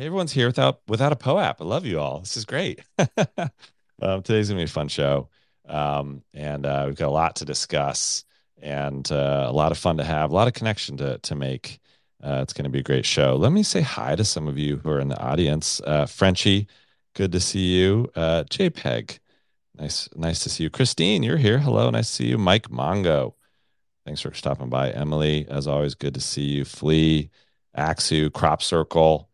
Hey, everyone's here without without a POAP. I love you all. This is great. um, today's gonna be a fun show, um, and uh, we've got a lot to discuss and uh, a lot of fun to have, a lot of connection to to make. Uh, it's going to be a great show. Let me say hi to some of you who are in the audience. Uh, Frenchie, good to see you. Uh, JPEG, nice nice to see you. Christine, you're here. Hello, nice to see you. Mike Mongo, thanks for stopping by. Emily, as always, good to see you. Flea, Axu, Crop Circle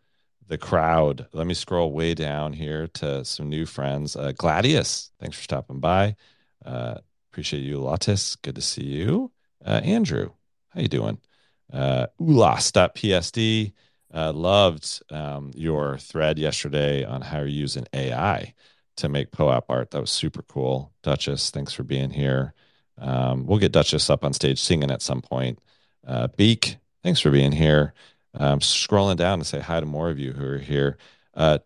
the crowd. Let me scroll way down here to some new friends. Uh, Gladius, thanks for stopping by. Uh, appreciate you, Latis. Good to see you. Uh, Andrew, how you doing? Uh, ulas.psd. Uh, loved um, your thread yesterday on how you're using AI to make POAP art. That was super cool. Duchess, thanks for being here. Um, we'll get Duchess up on stage singing at some point. Uh, Beak, thanks for being here. I'm scrolling down to say hi to more of you who are here. Uh,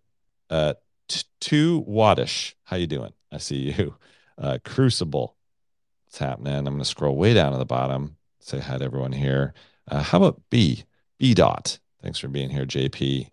uh, two Waddish, how you doing? I see you. Uh, Crucible, what's happening? I'm going to scroll way down to the bottom. Say hi to everyone here. Uh, how about B? B dot. Thanks for being here, JP.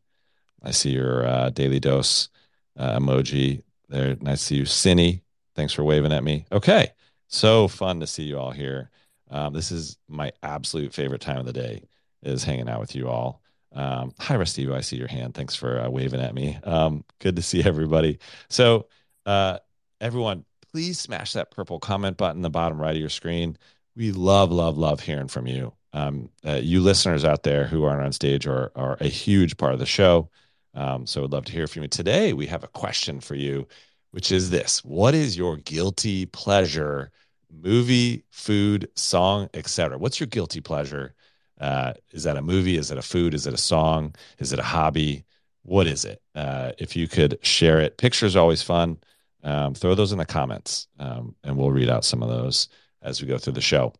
I see your uh, daily dose uh, emoji there. Nice to see you, Cinny. Thanks for waving at me. Okay, so fun to see you all here. Um, this is my absolute favorite time of the day is hanging out with you all. Um, hi, Rusty. I see your hand. Thanks for uh, waving at me. Um, good to see everybody. So, uh, everyone, please smash that purple comment button in the bottom right of your screen. We love, love, love hearing from you. Um, uh, you listeners out there who aren't on stage are, are a huge part of the show. Um, so, I'd love to hear from you. Today, we have a question for you, which is this What is your guilty pleasure? Movie, food, song, etc. What's your guilty pleasure? Uh, is that a movie? Is it a food? Is it a song? Is it a hobby? What is it? Uh, if you could share it, pictures are always fun. Um, throw those in the comments, um, and we'll read out some of those as we go through the show.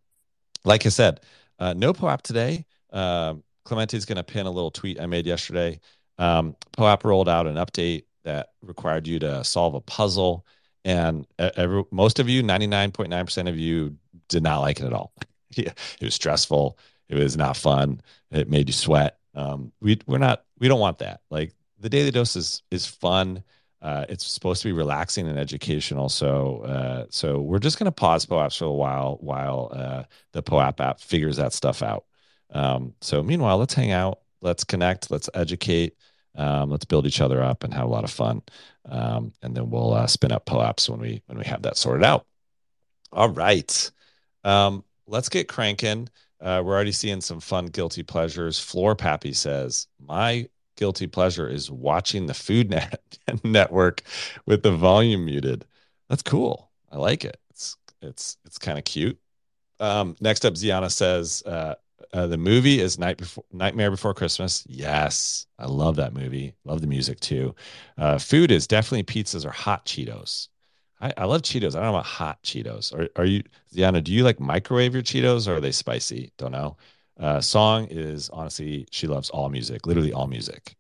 Like I said, uh, no POAP today. Uh, Clemente is going to pin a little tweet I made yesterday. Um, POAP rolled out an update that required you to solve a puzzle, and every, most of you, ninety nine point nine percent of you, did not like it at all. yeah, it was stressful it was not fun. It made you sweat. Um, we we're not we don't want that. Like the daily dose is is fun. Uh, it's supposed to be relaxing and educational. So uh, so we're just gonna pause POAPs for a while while uh, the POAP app figures that stuff out. Um, so meanwhile, let's hang out, let's connect, let's educate, um, let's build each other up and have a lot of fun. Um, and then we'll uh, spin up POAPs when we when we have that sorted out. All right, um, let's get cranking. Uh, we're already seeing some fun guilty pleasures. Floor Pappy says, My guilty pleasure is watching the Food Net Network with the volume muted. That's cool. I like it. It's it's it's kind of cute. Um, next up, Ziana says, uh, uh, the movie is Night Before Nightmare Before Christmas. Yes, I love that movie. Love the music too. Uh, food is definitely pizzas or hot Cheetos. I, I love Cheetos. I don't know about hot Cheetos. Are, are you, Ziana, do you like microwave your Cheetos or are they spicy? Don't know. Uh, song is honestly, she loves all music, literally all music.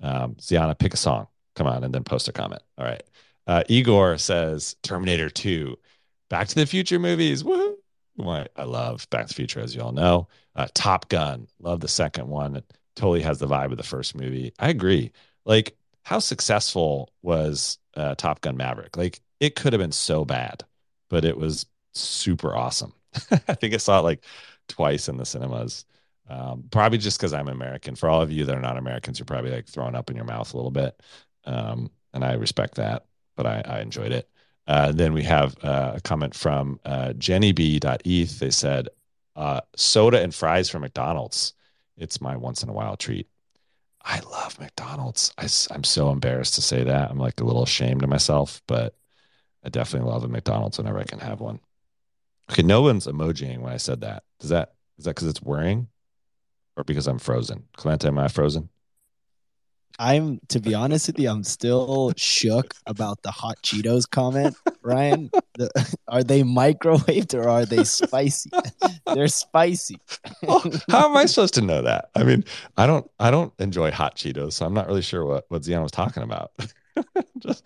Um, Ziana, pick a song. Come on, and then post a comment. All right. Uh, Igor says Terminator 2, Back to the Future movies. Woo! I love Back to the Future, as you all know. Uh, Top Gun, love the second one. It totally has the vibe of the first movie. I agree. Like, how successful was uh, Top Gun Maverick? Like, it could have been so bad, but it was super awesome. I think I saw it like twice in the cinemas. Um, probably just because I'm American. For all of you that are not Americans, you're probably like throwing up in your mouth a little bit. Um, and I respect that, but I, I enjoyed it. Uh, then we have uh, a comment from uh, jennyb.eth. They said, uh, soda and fries from McDonald's. It's my once in a while treat. I love McDonald's. I, I'm so embarrassed to say that. I'm like a little ashamed of myself, but I definitely love a McDonald's whenever I can have one. Okay, no one's emojiing when I said that. Does that is that because it's worrying, or because I'm frozen? Clemente, am I frozen? I'm to be honest with you, I'm still shook about the hot Cheetos comment, Ryan. The, are they microwaved or are they spicy? They're spicy. well, how am I supposed to know that? I mean, I don't I don't enjoy hot Cheetos, so I'm not really sure what what Zion was talking about. Just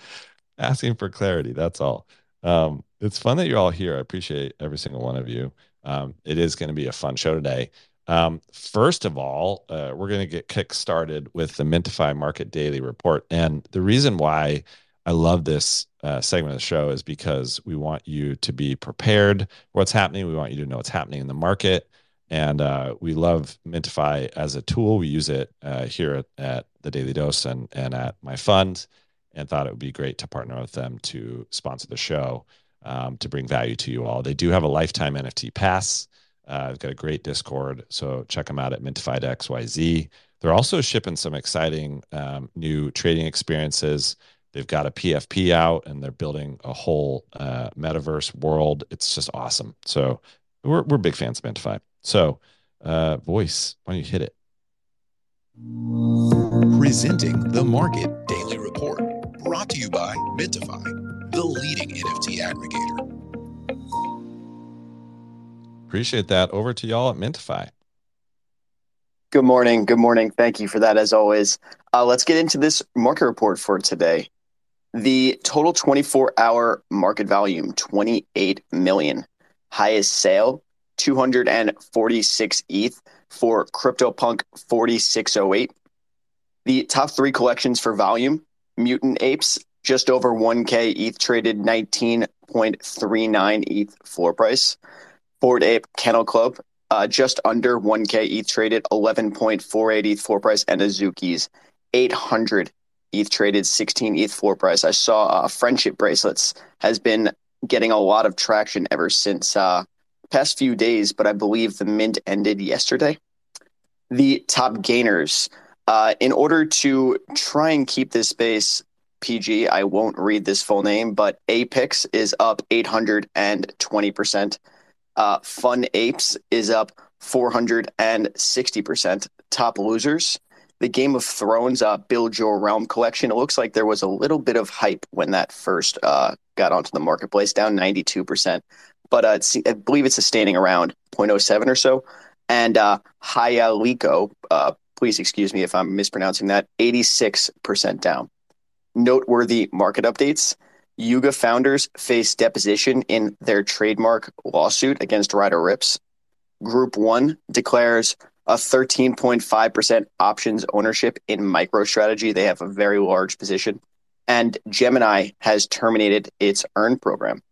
asking for clarity. That's all. Um, it's fun that you're all here. I appreciate every single one of you. Um, it is going to be a fun show today. Um, first of all, uh, we're going to get kick started with the Mintify Market Daily Report. And the reason why I love this uh, segment of the show is because we want you to be prepared for what's happening. We want you to know what's happening in the market. And uh, we love Mintify as a tool. We use it uh, here at, at, the Daily Dose and, and at my fund, and thought it would be great to partner with them to sponsor the show um, to bring value to you all. They do have a lifetime NFT pass. Uh, they've got a great Discord, so check them out at Mintified XYZ. They're also shipping some exciting um, new trading experiences. They've got a PFP out, and they're building a whole uh, metaverse world. It's just awesome. So we're we're big fans of Mintify. So, uh, voice, why don't you hit it? Presenting the Market Daily Report, brought to you by Mintify, the leading NFT aggregator. Appreciate that. Over to y'all at Mintify. Good morning. Good morning. Thank you for that, as always. Uh, let's get into this market report for today. The total 24 hour market volume, 28 million. Highest sale, 246 ETH for CryptoPunk 4608. The top three collections for volume Mutant Apes, just over 1K ETH traded 19.39 ETH floor price. Bored Ape Kennel Club, uh, just under 1K ETH traded 11.48 ETH floor price. And Azuki's 800 ETH traded 16 ETH floor price. I saw uh, Friendship Bracelets has been getting a lot of traction ever since uh, past few days, but I believe the mint ended yesterday. The top gainers, uh, in order to try and keep this space PG, I won't read this full name, but Apex is up 820%. Uh, Fun Apes is up 460%. Top losers, the Game of Thrones uh, Build Your Realm collection. It looks like there was a little bit of hype when that first uh, got onto the marketplace, down 92% but uh, I believe it's sustaining around 0.07 or so. And uh, Hyalico, uh, please excuse me if I'm mispronouncing that, 86% down. Noteworthy market updates. Yuga founders face deposition in their trademark lawsuit against Ryder Ripps. Group 1 declares a 13.5% options ownership in MicroStrategy. They have a very large position. And Gemini has terminated its earn program.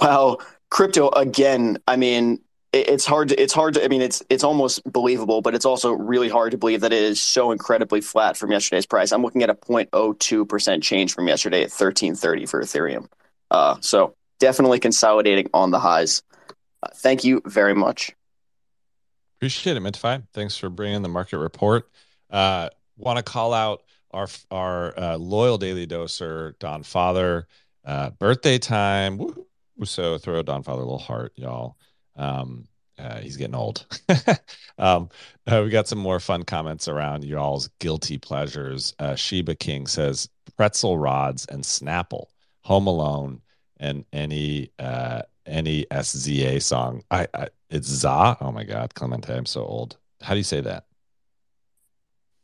Well, crypto again. I mean, it's hard to it's hard to I mean it's it's almost believable, but it's also really hard to believe that it is so incredibly flat from yesterday's price. I'm looking at a 0.02 percent change from yesterday at 1330 for Ethereum. Uh, so definitely consolidating on the highs. Uh, thank you very much. Appreciate it, Mintify. Thanks for bringing the market report. Uh, Want to call out our our uh, loyal daily doser Don Father. Uh, birthday time. Woo-hoo so throw Don Father a little heart, y'all. Um, uh, he's getting old. um, uh, we got some more fun comments around y'all's guilty pleasures. Uh, Sheba King says pretzel rods and Snapple, Home Alone, and any uh, any SZA song. I, I it's Za. Oh my God, Clemente, I'm so old. How do you say that?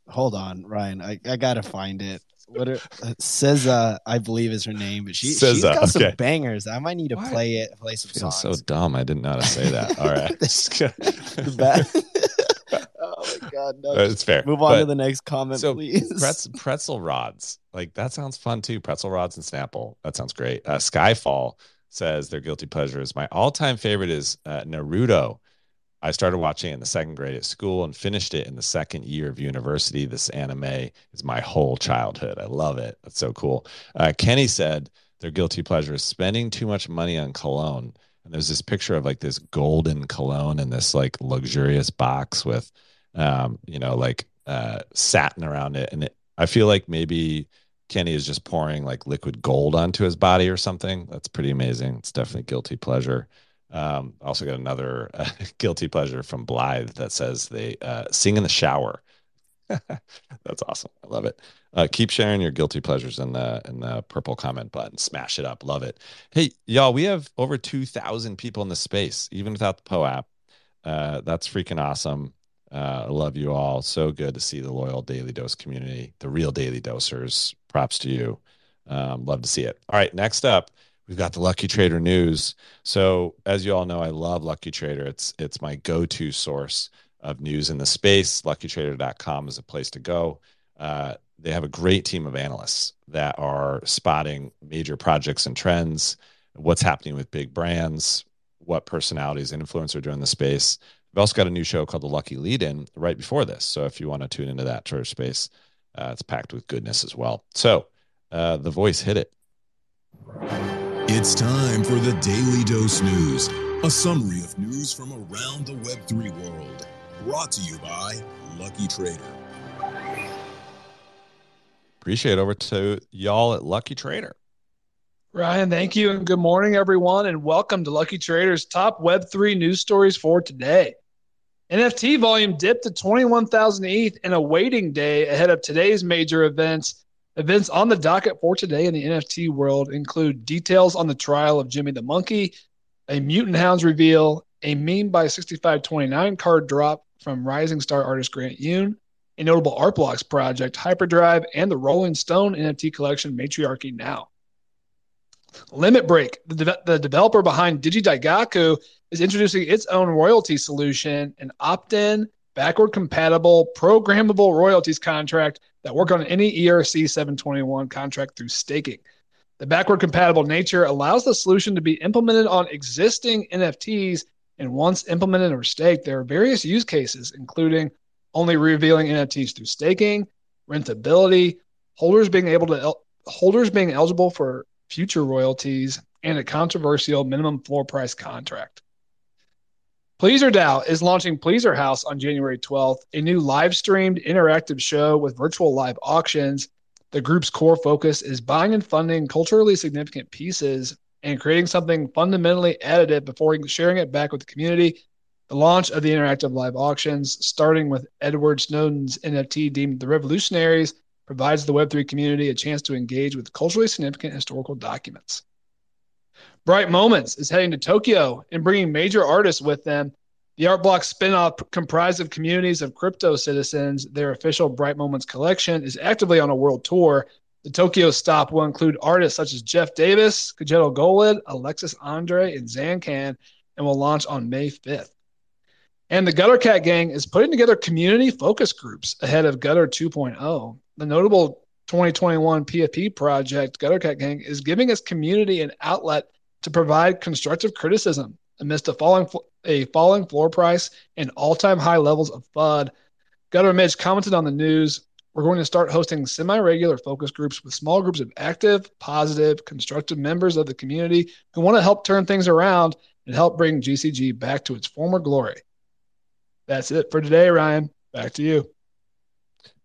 Hold on, Ryan. I, I gotta find it what are, uh, I believe is her name, but she, SZA, she's got okay. some bangers. I might need to what? play it, play some songs. So dumb. I didn't know how to say that. All right. oh my god, no. It's fair. Move on but, to the next comment, so please. Pretzel, pretzel rods, like that sounds fun too. Pretzel rods and Snapple. That sounds great. Uh, Skyfall says their guilty pleasures. My all-time favorite is uh, Naruto. I started watching it in the second grade at school and finished it in the second year of university. This anime is my whole childhood. I love it. That's so cool. Uh, Kenny said their guilty pleasure is spending too much money on cologne. And there's this picture of like this golden cologne in this like luxurious box with, um, you know, like uh, satin around it. And it, I feel like maybe Kenny is just pouring like liquid gold onto his body or something. That's pretty amazing. It's definitely guilty pleasure. Um, also got another uh, guilty pleasure from Blythe that says they uh, sing in the shower. That's awesome. I love it. Uh, keep sharing your guilty pleasures in the in the purple comment button. Smash it up. Love it. Hey, y'all, we have over two thousand people in the space, even without the POAP. Uh, that's freaking awesome. Uh, I love you all. So good to see the loyal Daily Dose community, the real Daily Dosers. Props to you. Um, love to see it. All right, next up, we've got the Lucky Trader news. So as you all know, I love Lucky Trader. It's it's my go-to source of news in the space. LuckyTrader.com is a place to go. Uh, they have a great team of analysts that are spotting major projects and trends, what's happening with big brands, what personalities and influencers are doing in the space. We've also got a new show called The Lucky Lead In right before this. So if you want to tune into that Twitter space, uh, it's packed with goodness as well. So uh, the voice hit it. It's time for the Daily Dose News, a summary of news from around the Web3 world. Brought to you by Lucky Trader. Appreciate it. over to y'all at Lucky Trader. Ryan, thank you, and good morning, everyone, and welcome to Lucky Trader's top Web3 news stories for today. NFT volume dipped to 21,000 ETH in a waiting day ahead of today's major events. Events on the docket for today in the NFT world include details on the trial of Jimmy the Monkey, a Mutant Hounds reveal, a meme by 6529 card drop from rising star artist Grant Yun, a notable art blocks project, Hyperdrive, and the Rolling Stone NFT collection Matriarchy Now. Limit Break, the, de- the developer behind Digidaigaku, is introducing its own royalty solution, an opt in, backward compatible, programmable royalties contract that work on any ERC 721 contract through staking. The backward compatible nature allows the solution to be implemented on existing NFTs. And once implemented or staked, there are various use cases, including only revealing NFTs through staking, rentability, holders being able to el- holders being eligible for future royalties, and a controversial minimum floor price contract. Pleasr DAO is launching Pleasr House on January 12th, a new live streamed interactive show with virtual live auctions. The group's core focus is buying and funding culturally significant pieces and creating something fundamentally additive before sharing it back with the community. The launch of the interactive live auctions, starting with Edward Snowden's NFT deemed the revolutionaries, provides the Web3 community a chance to engage with culturally significant historical documents. Bright Moments is heading to Tokyo and bringing major artists with them. The Art Block spinoff, comprised of communities of crypto citizens, their official Bright Moments collection, is actively on a world tour. The Tokyo stop will include artists such as Jeff Davis, Kjetil Golid, Alexis Andre, and Zancan, and will launch on May 5th. And the Gutter Cat Gang is putting together community focus groups ahead of Gutter 2.0 the notable 2021 PFP project, Gutter Cat Gang, is giving its community an outlet to provide constructive criticism amidst a falling a falling floor price and all-time high levels of FUD. Gutter Mitch commented on the news. We're going to start hosting semi-regular focus groups with small groups of active, positive, constructive members of the community who want to help turn things around and help bring GCG back to its former glory. That's it for today, Ryan. Back to you.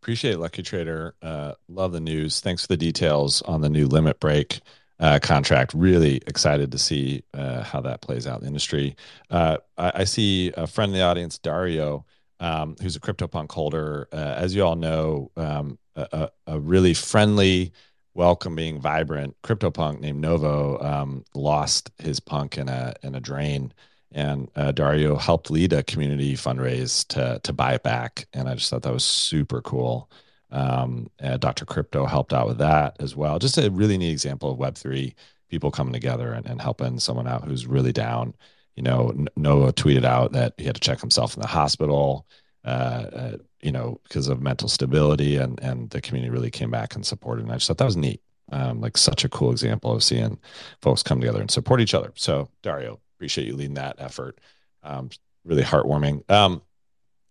Appreciate it, Lucky Trader. Uh, love the news. Thanks for the details on the new limit break uh, contract. Really excited to see uh, how that plays out in the industry. Uh, I, I, see a friend in the audience, Dario, um, who's a CryptoPunk holder. Uh, as you all know, um, a, a, really friendly, welcoming, vibrant CryptoPunk named Novo um, lost his punk in a in a drain and uh, Dario helped lead a community fundraise to to buy it back, and I just thought that was super cool. Um, Dr. Crypto helped out with that as well. Just a really neat example of Web three people coming together and, and helping someone out who's really down. You know, Noah tweeted out that he had to check himself in the hospital, uh, uh, you know, because of mental stability, and and the community really came back and supported. And I just thought that was neat. Um, like such a cool example of seeing folks come together and support each other. So Dario, appreciate you leading that effort. Um, really heartwarming. Um,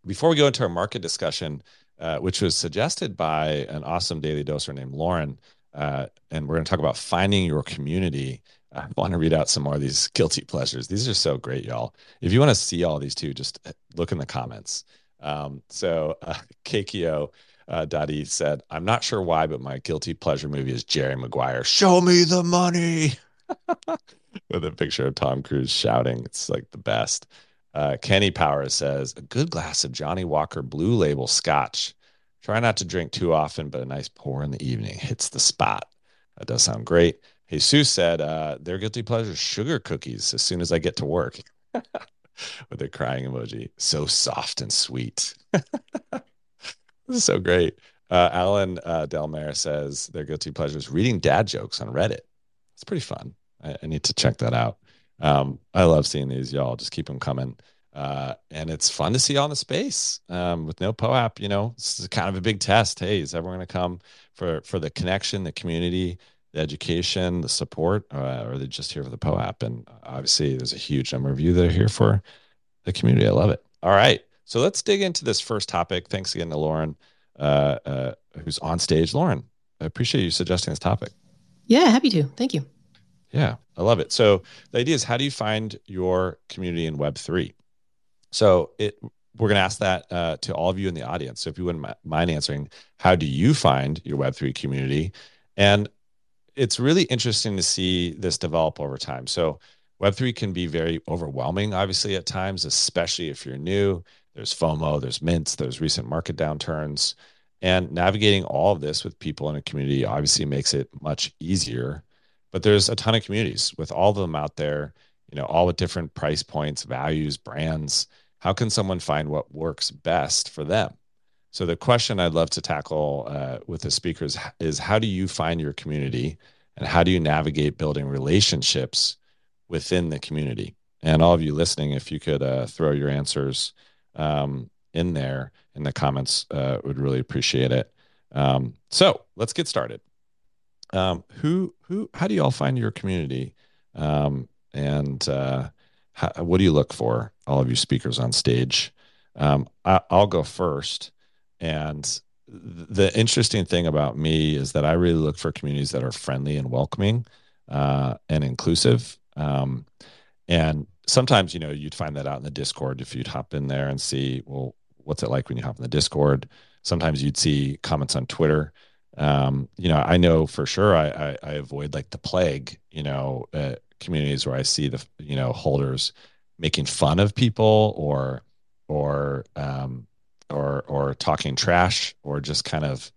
before we go into our market discussion, uh, which was suggested by an awesome daily doser named Lauren, uh, and we're going to talk about finding your community. I want to read out some more of these guilty pleasures. These are so great, y'all. If you want to see all these too, just look in the comments. Um, so uh, uh, Daddy said, I'm not sure why, but my guilty pleasure movie is Jerry Maguire. Show me the money. with a picture of Tom Cruise shouting. It's like the best. Uh, Kenny Power says, a good glass of Johnnie Walker Blue Label Scotch. Try not to drink too often, but a nice pour in the evening hits the spot. That does sound great. Jesus said, uh, their guilty pleasure sugar cookies as soon as I get to work. with a crying emoji. So soft and sweet. this is so great. Uh, Alan uh, says their guilty pleasure is reading dad jokes on Reddit. It's pretty fun. I, I need to check that out. Um, I love seeing these, y'all. Just keep them coming. Uh, and it's fun to see all the space um, with no POAP. You know, this is kind of a big test. Hey, is everyone going to come for for the connection, the community, the education, the support, uh, or are they just here for the POAP? And obviously, there's a huge number of you that are here for the community. I love it. All right, so let's dig into this first topic. Thanks again to Lauren, uh, uh who's on stage. Lauren, I appreciate you suggesting this topic. Yeah, happy to. Thank you. Yeah, I love it. So the idea is how do you find your community in Web3? So it we're going to ask that uh, to all of you in the audience. So if you wouldn't mind answering, how do you find your Web3 community? And it's really interesting to see this develop over time. So Web3 can be very overwhelming, obviously, at times, especially if you're new. There's FOMO, there's mints, there's recent market downturns. And navigating all of this with people in a community obviously makes it much easier but there's a ton of communities with all of them out there you know all with different price points values brands. How can someone find what works best for them? So the question i'd love to tackle uh, with the speakers is how do you find your community and how do you navigate building relationships within the community? And all of you listening if you could uh, throw your answers um, in there in the comments uh, would really appreciate it. Um, so let's get started um, who who how do you all find your community? Um, and uh, how, what do you look for all of you speakers on stage? Um, I, will go first. And the interesting thing about me is that i really look for communities that are friendly and welcoming uh, and inclusive. Um, and sometimes you know you'd find that out in the discord if you'd hop in there and see well what's it like when you hop in the discord? Sometimes you'd see comments on twitter um, you know, I know for sure I, I, I avoid like the plague, you know, uh, communities where I see the, you know, holders making fun of people or, or, um, or, or talking trash or just kind of,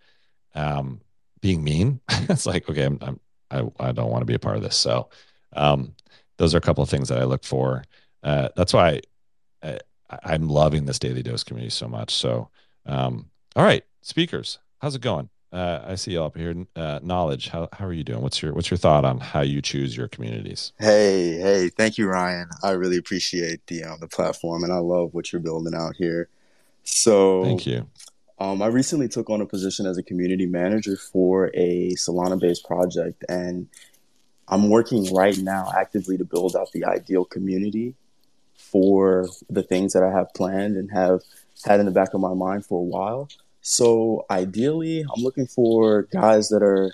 um, being mean. it's like, okay, I'm, I'm, I, I don't want to be a part of this. So, um, those are a couple of things that I look for. Uh, that's why I, I, am loving this daily dose community so much. So, um, all right, speakers, how's it going? Uh, I see you up here. Uh, knowledge. How how are you doing? What's your what's your thought on how you choose your communities? Hey hey, thank you, Ryan. I really appreciate the um, the platform, and I love what you're building out here. So thank you. Um, I recently took on a position as a community manager for a Solana based project, and I'm working right now actively to build out the ideal community for the things that I have planned and have had in the back of my mind for a while. So ideally, I'm looking for guys that are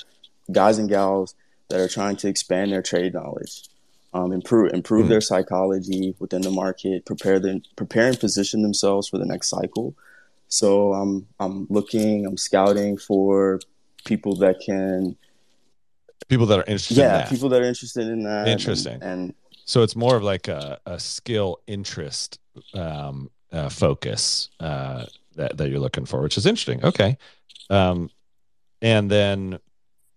guys and gals that are trying to expand their trade knowledge, um, improve improve mm. their psychology within the market, prepare them, prepare and position themselves for the next cycle. So I'm I'm looking, I'm scouting for people that can people that are interested. Yeah, in people that are interested in that. Interesting. And, and so it's more of like a, a skill interest um, uh, focus. Uh, that, that you're looking for, which is interesting. Okay. Um, and then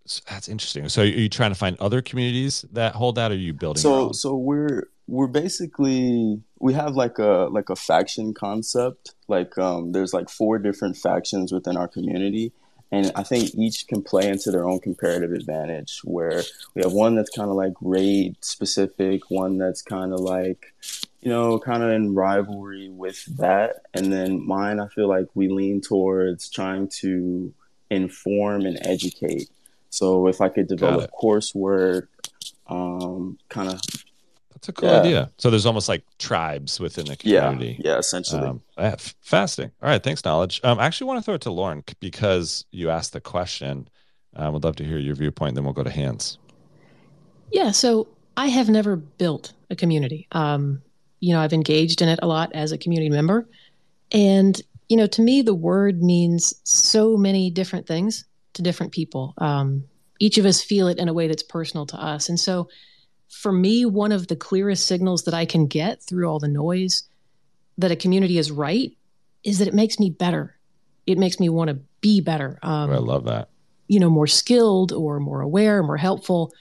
so that's interesting. So are you trying to find other communities that hold that? Or are you building? So, so we're, we're basically, we have like a, like a faction concept. Like, um, there's like four different factions within our community and I think each can play into their own comparative advantage. Where we have one that's kind of like raid specific, one that's kind of like, you know, kind of in rivalry with that, and then mine. I feel like we lean towards trying to inform and educate. So if I could develop coursework, um, kind of that's a cool yeah. idea. So there's almost like tribes within the community. Yeah, yeah essentially. Um, yeah, fasting. All right, thanks, knowledge. Um, I actually want to throw it to Lauren because you asked the question. I um, would love to hear your viewpoint. Then we'll go to hands. Yeah, so I have never built a community. Um, you know, I've engaged in it a lot as a community member, and you know, to me, the word means so many different things to different people. Um, each of us feel it in a way that's personal to us, and so for me, one of the clearest signals that I can get through all the noise that a community is right is that it makes me better. It makes me want to be better. Um, I love that. You know, more skilled or more aware, more helpful.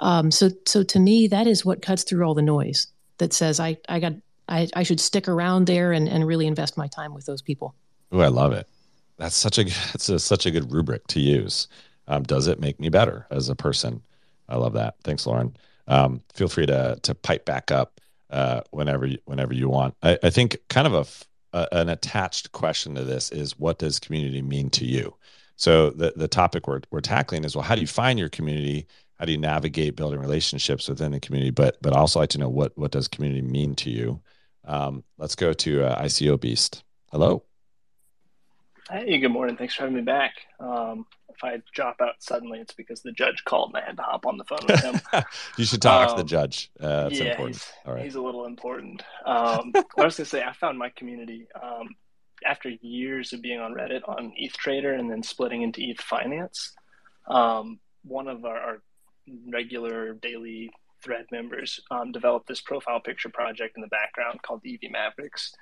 Um, so, so to me, that is what cuts through all the noise. That says I, I got, I, I should stick around there and, and really invest my time with those people. Oh, I love it. That's such a, it's a, such a good rubric to use. Um, does it make me better as a person? I love that. Thanks, Lauren. Um, feel free to to pipe back up uh, whenever you, whenever you want. I, I think kind of a, a, an attached question to this is what does community mean to you? So the the topic we're we're tackling is well, how do you find your community? How do you navigate building relationships within the community? But but also like to know what what does community mean to you? Um, let's go to uh, ICO Beast. Hello. Hey, good morning. Thanks for having me back. Um, if I drop out suddenly, it's because the judge called and I had to hop on the phone with him. you should talk um, to the um, judge. Uh, yeah, important. He's, All right. he's a little important. Um, I was going to say, I found my community um, after years of being on Reddit on ETH Trader and then splitting into ETH Finance. Um, one of our, our, regular daily thread members um, developed this profile picture project in the background called the EV Mavericks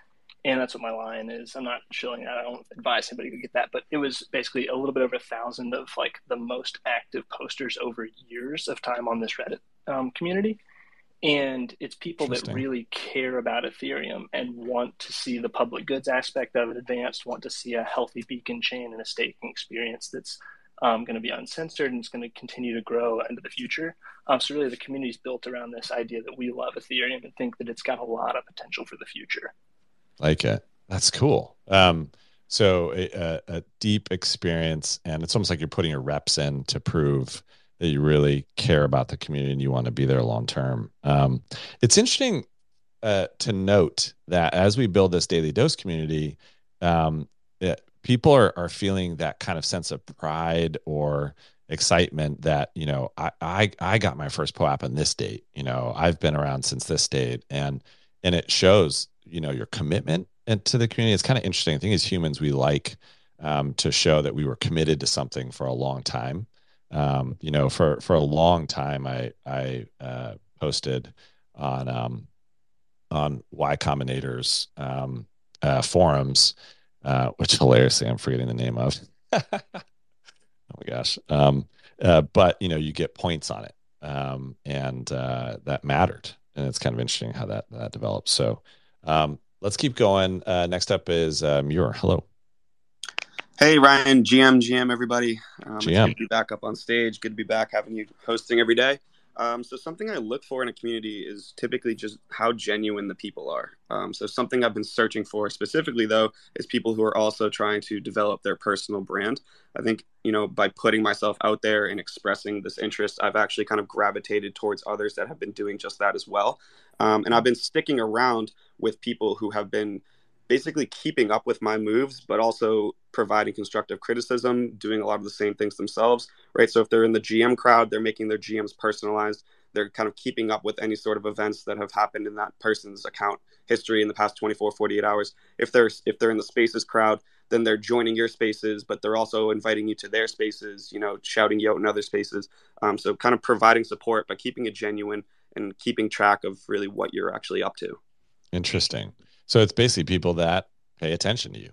and that's what my line is. I'm not shilling that. I don't advise anybody to get that, but it was basically a little bit over a thousand of like the most active posters over years of time on this Reddit um, community. And it's people that really care about Ethereum and want to see the public goods aspect of it advanced, want to see a healthy beacon chain and a staking experience that's um, going to be uncensored and it's going to continue to grow into the future. Um, so really, the community is built around this idea that we love Ethereum and think that it's got a lot of potential for the future. Like it. That's cool. Um, so a, a, deep experience, and it's almost like you're putting your reps in to prove that you really care about the community and you want to be there long term. Um, it's interesting uh, to note that as we build this daily dose community, um, it, people are are feeling that kind of sense of pride or excitement that you know I I, I got my first POAP on this date. You know I've been around since this date, and and it shows you know your commitment and to the community. It's kind of interesting. I think as humans we like um, to show that we were committed to something for a long time. Um, you know for for a long time i i uh, posted on um, on y combinators um, uh, forums uh, which hilariously i'm forgetting the name of. Oh my gosh. Um, uh, but you know you get points on it. Um, and uh, that mattered. And it's kind of interesting how that that develops so um, let's keep going. Uh, next up is uh, Muir. Hello. Hey Ryan, GM, GM, everybody. Um, GM. good to be back up on stage. Good to be back having you hosting every day. Um, so something I look for in a community is typically just how genuine the people are. Um, so something I've been searching for specifically though is people who are also trying to develop their personal brand. I think you know by putting myself out there and expressing this interest, I've actually kind of gravitated towards others that have been doing just that as well. Um, and I've been sticking around with people who have been basically keeping up with my moves, but also providing constructive criticism, doing a lot of the same things themselves, right? So if they're in the GM crowd, they're making their GMs personalized. They're kind of keeping up with any sort of events that have happened in that person's account history in the past 24, 48 hours. If they're if they're in the spaces crowd, then they're joining your spaces, but they're also inviting you to their spaces, you know, shouting you out in other spaces. Um, so kind of providing support, but keeping it genuine and keeping track of really what you're actually up to. Interesting. So it's basically people that pay attention to you.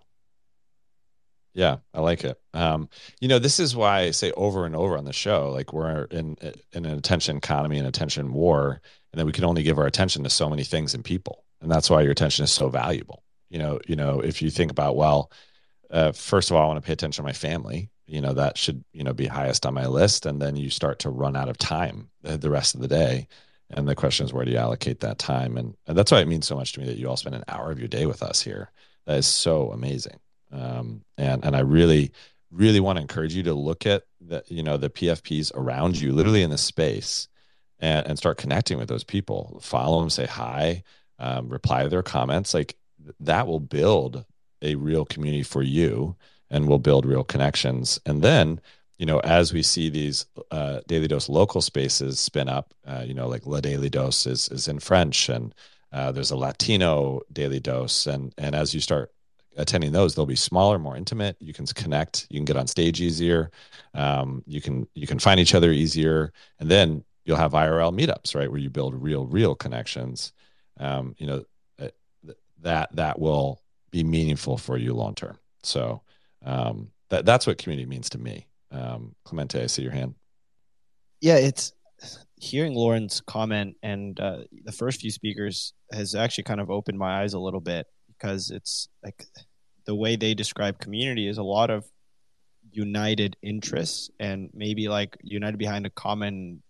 Yeah, I like it. Um, you know, this is why I say over and over on the show, like we're in in an attention economy and attention war, and that we can only give our attention to so many things and people, and that's why your attention is so valuable. You know, you know, if you think about, well, uh, first of all, I want to pay attention to my family. You know, that should you know be highest on my list, and then you start to run out of time the rest of the day. And the question is, where do you allocate that time? And, and that's why it means so much to me that you all spend an hour of your day with us here. That is so amazing. Um, and and I really, really want to encourage you to look at the you know the PFPs around you, literally in the space, and and start connecting with those people. Follow them, say hi, um, reply to their comments. Like that will build a real community for you, and will build real connections. And then you know, as we see these uh, daily dose local spaces spin up, uh, you know, like La Daily Dose is is in French, and uh, there's a Latino daily dose, and and as you start attending those, they'll be smaller, more intimate. You can connect, you can get on stage easier, um, you can you can find each other easier, and then you'll have IRL meetups, right, where you build real real connections. Um, you know, uh, that that will be meaningful for you long term. So um, that that's what community means to me. Um, Clemente, I see your hand. Yeah, it's hearing Lauren's comment and uh, the first few speakers has actually kind of opened my eyes a little bit because it's like the way they describe community is a lot of united interests and maybe like united behind a common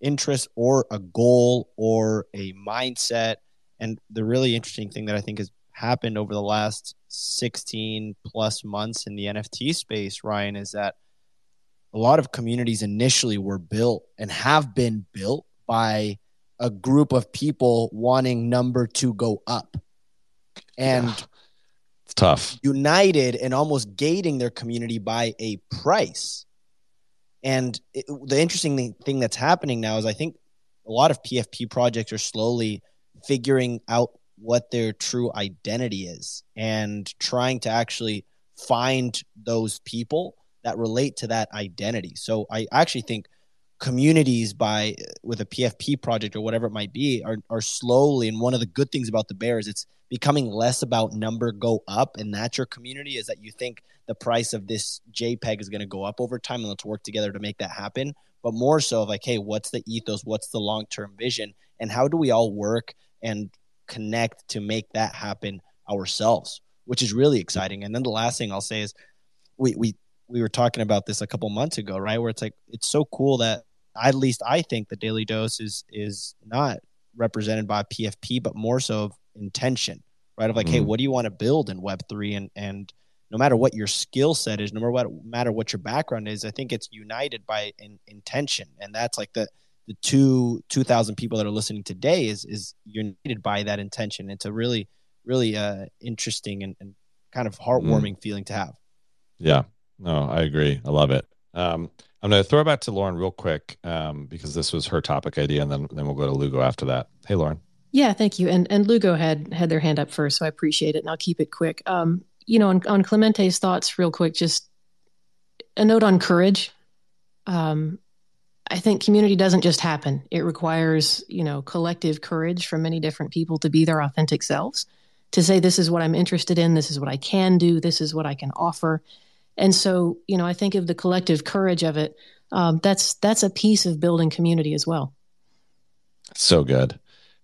interest or a goal or a mindset. And the really interesting thing that I think has happened over the last 16 plus months in the NFT space, Ryan, is that a lot of communities initially were built and have been built by a group of people wanting number to go up. And yeah. it's tough. United and almost gating their community by a price. And it, the interesting thing that's happening now is I think a lot of PFP projects are slowly figuring out what their true identity is and trying to actually find those people that relate to that identity. So I actually think communities by with a PFP project or whatever it might be are are slowly and one of the good things about the bears it's becoming less about number go up and that's your community is that you think the price of this JPEG is going to go up over time and let's work together to make that happen. But more so of like hey what's the ethos? What's the long-term vision? And how do we all work and connect to make that happen ourselves? Which is really exciting. And then the last thing I'll say is we we we were talking about this a couple months ago, right? Where it's like it's so cool that at least I think the daily dose is is not represented by PFP, but more so of intention, right? Of like, mm-hmm. hey, what do you want to build in Web three, and and no matter what your skill set is, no matter what matter what your background is, I think it's united by in, intention, and that's like the the two two thousand people that are listening today is is united by that intention. It's a really really uh, interesting and, and kind of heartwarming mm. feeling to have. Yeah, no, I agree. I love it. Um, I'm going to throw it back to Lauren real quick um, because this was her topic idea, and then then we'll go to Lugo after that. Hey, Lauren. Yeah, thank you. And and Lugo had had their hand up first, so I appreciate it, and I'll keep it quick. Um, you know, on, on Clemente's thoughts, real quick, just a note on courage. Um, I think community doesn't just happen. It requires, you know, collective courage from many different people to be their authentic selves, to say, this is what I'm interested in, this is what I can do, this is what I can offer. And so, you know, I think of the collective courage of it. Um, that's that's a piece of building community as well. So good.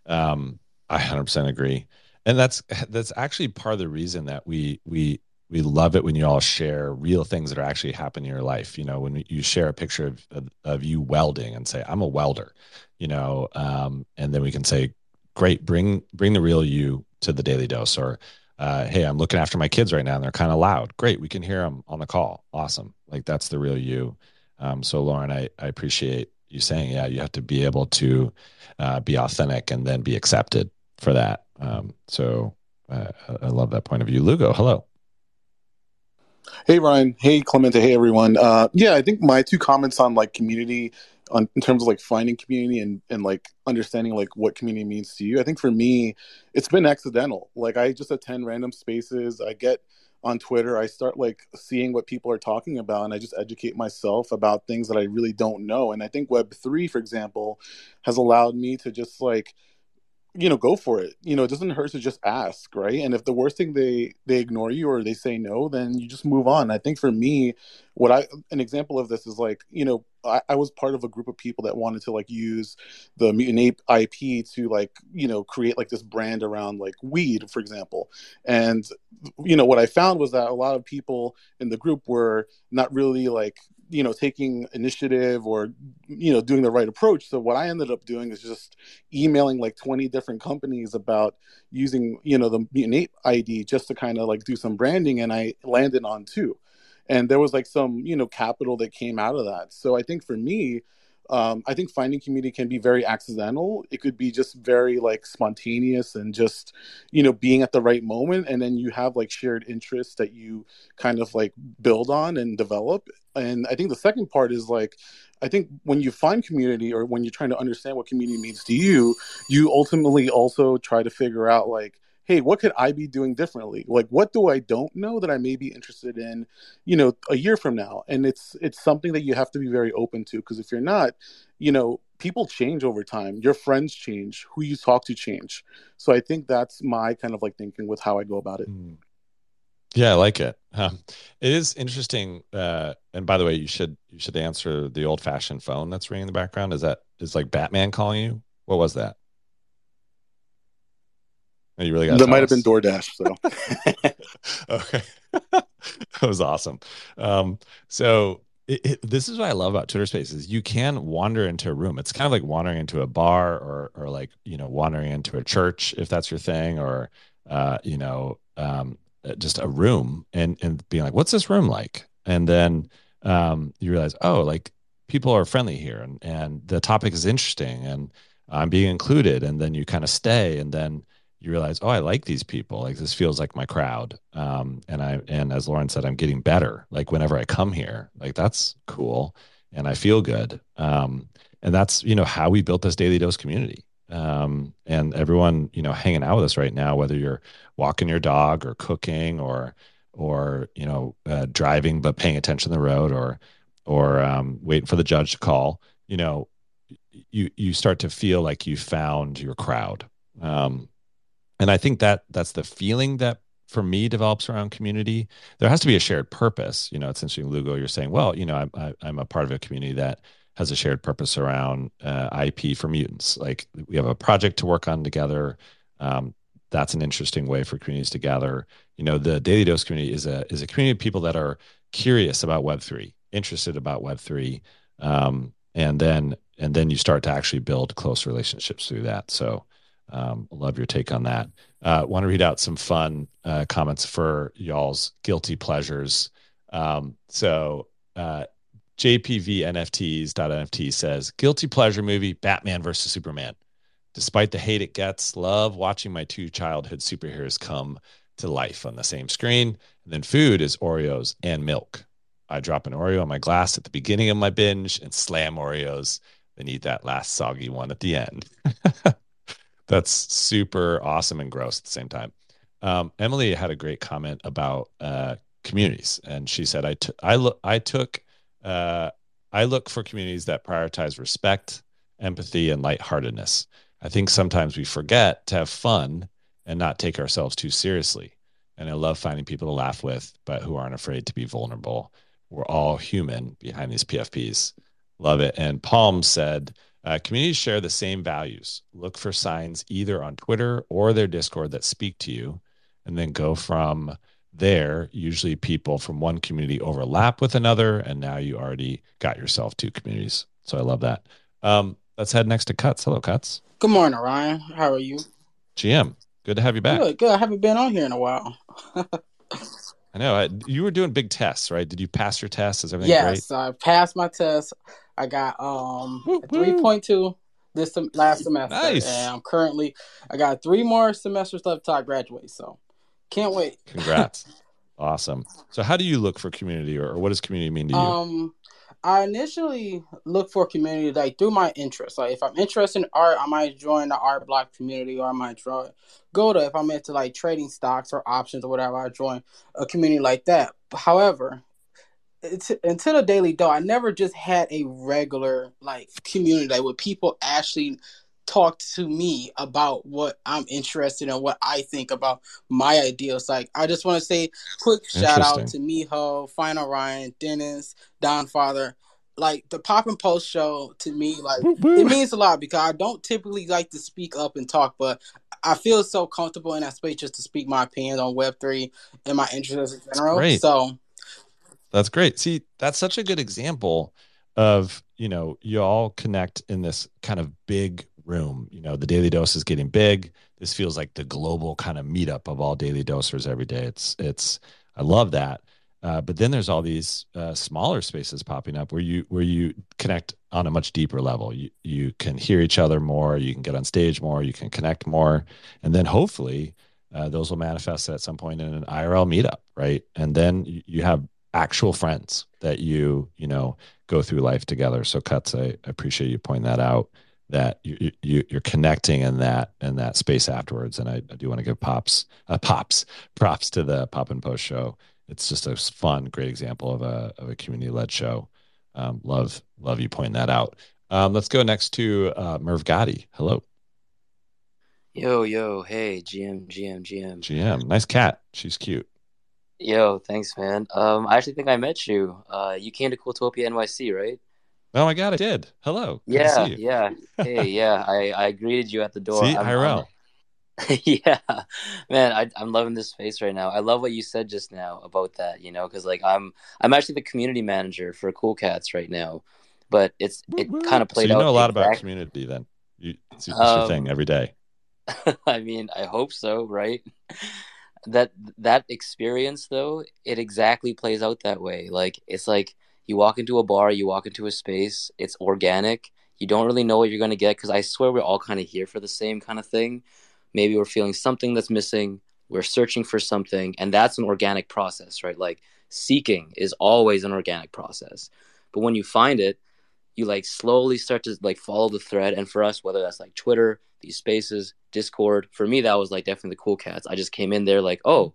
Um, I 100% agree, and that's that's actually part of the reason that we we we love it when you all share real things that are actually happening in your life. You know, when you share a picture of of, of you welding and say, "I'm a welder," you know, um, and then we can say, "Great, bring bring the real you to the daily dose," or uh, hey, I'm looking after my kids right now and they're kind of loud. Great, we can hear them on the call. Awesome. Like that's the real you. Um, so, Lauren, I, I appreciate you saying, yeah, you have to be able to uh, be authentic and then be accepted for that. Um, so, uh, I love that point of view. Lugo, hello. Hey Ryan. Hey Clemente. Hey everyone. Uh, yeah, I think my two comments on like community on in terms of like finding community and and like understanding like what community means to you. I think for me it's been accidental. Like i just attend random spaces. I get on twitter. I start like seeing what people are talking about and i just educate myself about things that i really don't know. And i think web 3 for example has allowed me to just like you know go for it. You know it doesn't hurt to just ask right? And if the worst thing they they ignore you or they say no then you just move on. I think for me what i an example of this is like you know I, I was part of a group of people that wanted to like use the mutant ape ip to like you know create like this brand around like weed for example. And you know what i found was that a lot of people in the group were not really like you know taking initiative or you know doing the right approach. So what i ended up doing is just emailing like 20 different companies about using you know the mutant id just to kind of like do some branding and i landed on two. And there was like some you know capital that came out of that. So i think for me um, I think finding community can be very accidental. It could be just very like spontaneous and just, you know, being at the right moment. And then you have like shared interests that you kind of like build on and develop. And I think the second part is like, I think when you find community or when you're trying to understand what community means to you, you ultimately also try to figure out like, hey, what could I be doing differently? Like, what do I don't know that I may be interested in, you know, a year from now? And it's it's something that you have to be very open to because if you're not, you know, people change over time. Your friends change, who you talk to change. So I think that's my kind of like thinking with how I go about it. Mm. Yeah, I like it. It is interesting. Uh, and by the way, you should you should answer the old fashioned phone that's ringing in the background. Is that is like Batman calling you? What was that? Oh, you really got that might have been DoorDash. So okay, that was awesome. Um, so it, it, this is what I love about Twitter Spaces. You can wander into a room. It's kind of like wandering into a bar, or or like you know wandering into a church if that's your thing, or uh, you know um, uh, just a room and and being like, what's this room like? And then um, you realize, oh, like people are friendly here, and and the topic is interesting, and I'm being included, and then you kind of stay, and then you realize, oh, I like these people. Like this feels like my crowd. Um, and I and as Lauren said, I'm getting better. Like whenever I come here, like that's cool, and I feel good. Um, and that's you know how we built this daily dose community. Um, and everyone you know hanging out with us right now, whether you're walking your dog or cooking or or you know uh, driving but paying attention to the road or or um, waiting for the judge to call, you know, you you start to feel like you found your crowd. Um, and i think that that's the feeling that for me develops around community. There has to be a shared purpose you know it's interesting lugo you're saying well you know i'm, I, I'm a part of a community that has a shared purpose around uh, ip for mutants. Like we have a project to work on together. Um, that's an interesting way for communities to gather. You know the daily dose community is a is a community of people that are curious about web3 interested about web3 um, and then and then you start to actually build close relationships through that. So um, love your take on that. Uh, Want to read out some fun uh, comments for y'all's guilty pleasures. Um, so uh, JPV NFTs.nft says guilty pleasure movie Batman versus Superman. Despite the hate it gets, love watching my two childhood superheroes come to life on the same screen. And then food is Oreos and milk. I drop an Oreo on my glass at the beginning of my binge and slam Oreos, then eat that last soggy one at the end. that's super awesome and gross at the same time. Um, Emily had a great comment about uh, communities, and she said, "I took I look I took uh, I look for communities that prioritize respect, empathy, and lightheartedness. I think sometimes we forget to have fun and not take ourselves too seriously. And I love finding people to laugh with, but who aren't afraid to be vulnerable. We're all human behind these PFPs. Love it. And Palm said." Uh, communities share the same values. Look for signs either on Twitter or their Discord that speak to you, and then go from there. Usually, people from one community overlap with another, and now you already got yourself two communities. So I love that. Um, let's head next to Cuts. Hello, Cuts. Good morning, Ryan. How are you? GM, good to have you back. Good, good. I haven't been on here in a while. I know. I, you were doing big tests, right? Did you pass your tests? Is everything yes, great? I passed my test. I got um three point two this sem- last semester, Nice. and I'm currently I got three more semesters left till I graduate. So can't wait. Congrats. awesome. So, how do you look for community, or, or what does community mean to you? Um, I initially look for community like through my interests. Like if I'm interested in art, I might join the art block community, or I might join go to if I'm into like trading stocks or options or whatever. I join a community like that. However, until the daily dough, I never just had a regular like community like where people actually talk to me about what I'm interested in, what I think about my ideas. Like I just want to say quick shout out to. Miho, Final Ryan, Dennis, Don Father. Like the Pop and Post show to me, like it means a lot because I don't typically like to speak up and talk, but I feel so comfortable in that space just to speak my opinions on Web three and my interests in general. So That's great. See, that's such a good example of, you know, you all connect in this kind of big room. You know, the daily dose is getting big. This feels like the global kind of meetup of all daily dosers every day. It's, it's, I love that. Uh, but then there's all these uh, smaller spaces popping up where you where you connect on a much deeper level. You you can hear each other more. You can get on stage more. You can connect more, and then hopefully uh, those will manifest at some point in an IRL meetup, right? And then you, you have actual friends that you you know go through life together. So cuts, I appreciate you pointing that out. That you, you you're connecting in that in that space afterwards, and I, I do want to give pops uh, pops props to the Pop and Post show. It's just a fun, great example of a of a community led show. Um, love love you pointing that out. Um, let's go next to uh, Merv Gotti. Hello, Yo, yo, hey, GM, GM, GM. GM. Nice cat. She's cute. Yo, thanks, man. Um, I actually think I met you. Uh, you came to Cooltopia NYC, right? Oh my god, I did. Hello. Good Yeah, yeah. Hey, yeah. I I greeted you at the door. See, I'm, IRL. I'm- yeah, man, I, I'm loving this space right now. I love what you said just now about that. You know, because like I'm I'm actually the community manager for Cool Cats right now, but it's it kind of played so you out. know a lot about community then. You, it's, it's your thing Um, every day. I mean, I hope so, right? That that experience though, it exactly plays out that way. Like it's like you walk into a bar, you walk into a space, it's organic. You don't really know what you're going to get because I swear we're all kind of here for the same kind of thing. Maybe we're feeling something that's missing, we're searching for something, and that's an organic process, right? Like seeking is always an organic process. But when you find it, you like slowly start to like follow the thread and for us whether that's like twitter these spaces discord. For me that was like definitely the cool cats. I just came in there like oh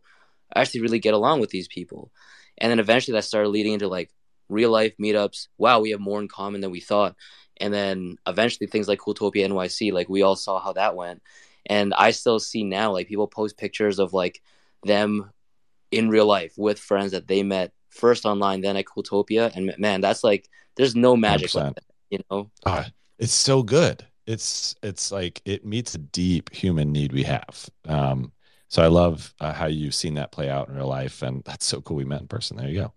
i actually really get along with these people. And then eventually that started leading into like real life meetups. Wow we have more in common than we thought. And then eventually things like cooltopia nyc like we all saw how that went. And i still see now like people post pictures of like them in real life with friends that they met first online then at cooltopia. And man that's like there's no magic like that you know? Ah, it's so good. It's it's like it meets a deep human need we have. Um, so I love uh, how you've seen that play out in real life, and that's so cool. We met in person. There you go.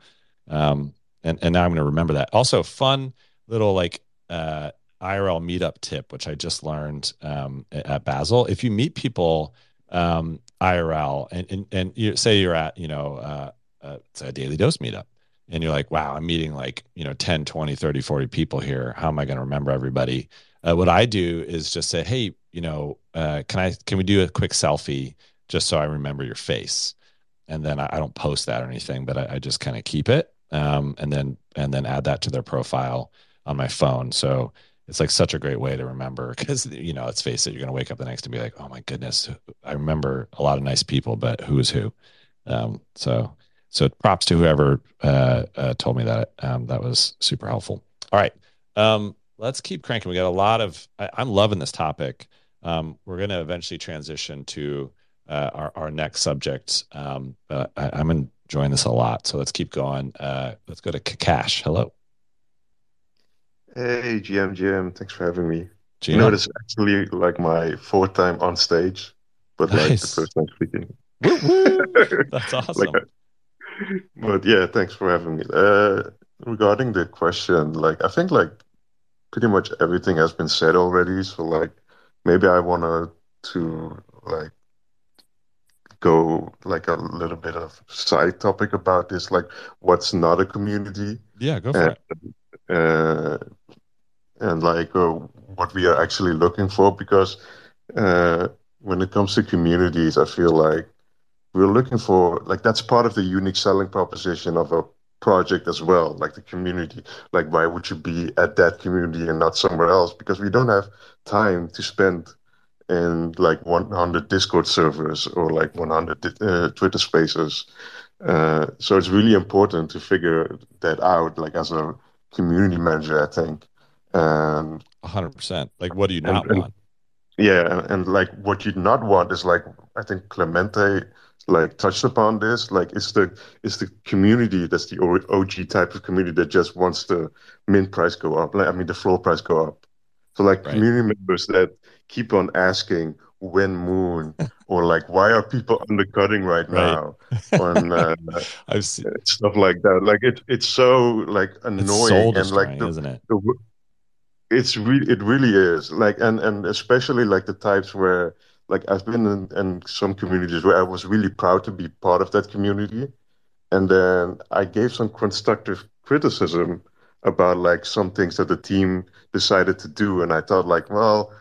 Um, and and now I'm going to remember that. Also, fun little like uh, IRL meetup tip, which I just learned um, at Basel. If you meet people um, IRL, and and and you say you're at you know uh, uh, it's a daily dose meetup and you're like wow i'm meeting like you know 10 20 30 40 people here how am i going to remember everybody uh, what i do is just say hey you know uh, can i can we do a quick selfie just so i remember your face and then i, I don't post that or anything but i, I just kind of keep it um, and then and then add that to their profile on my phone so it's like such a great way to remember because you know let's face it you're to wake up the next and be like oh my goodness i remember a lot of nice people but who is who um, so so props to whoever uh, uh, told me that. Um, that was super helpful. All right, um, let's keep cranking. We got a lot of. I, I'm loving this topic. Um, we're going to eventually transition to uh, our our next subject. Um, I, I'm enjoying this a lot. So let's keep going. Uh, let's go to Kakash. Hello, Hey, GM, GM, thanks for having me. GM. You know, this is actually like my fourth time on stage, but like the Nice. first time speaking. That's Like, awesome. but yeah, thanks for having me. Uh, regarding the question, like I think like pretty much everything has been said already. So like maybe I wanna to like go like a little bit of side topic about this, like what's not a community. Yeah, go for and it. uh, and like uh, what we are actually looking for because uh, when it comes to communities, I feel like we're looking for like that's part of the unique selling proposition of a project as well, like the community. Like, why would you be at that community and not somewhere else? Because we don't have time to spend in like 100 Discord servers or like 100 uh, Twitter spaces. Uh, so it's really important to figure that out, like as a community manager, I think. And hundred percent. Like, what do you and, not and want? yeah, and, and like what you not want is like I think Clemente like touched upon this. Like it's the it's the community that's the OG type of community that just wants the mint price go up. Like I mean the floor price go up. So like Right. community members that keep on asking when moon or like why are people undercutting right Right. now on uh, I've seen stuff like that. Like it it's so like annoying and like the isn't it? the it's really it really is like and and especially like the types where like I've been in, in some communities where I was really proud to be part of that community. And then I gave some constructive criticism about like some things that the team decided to do. And I thought like well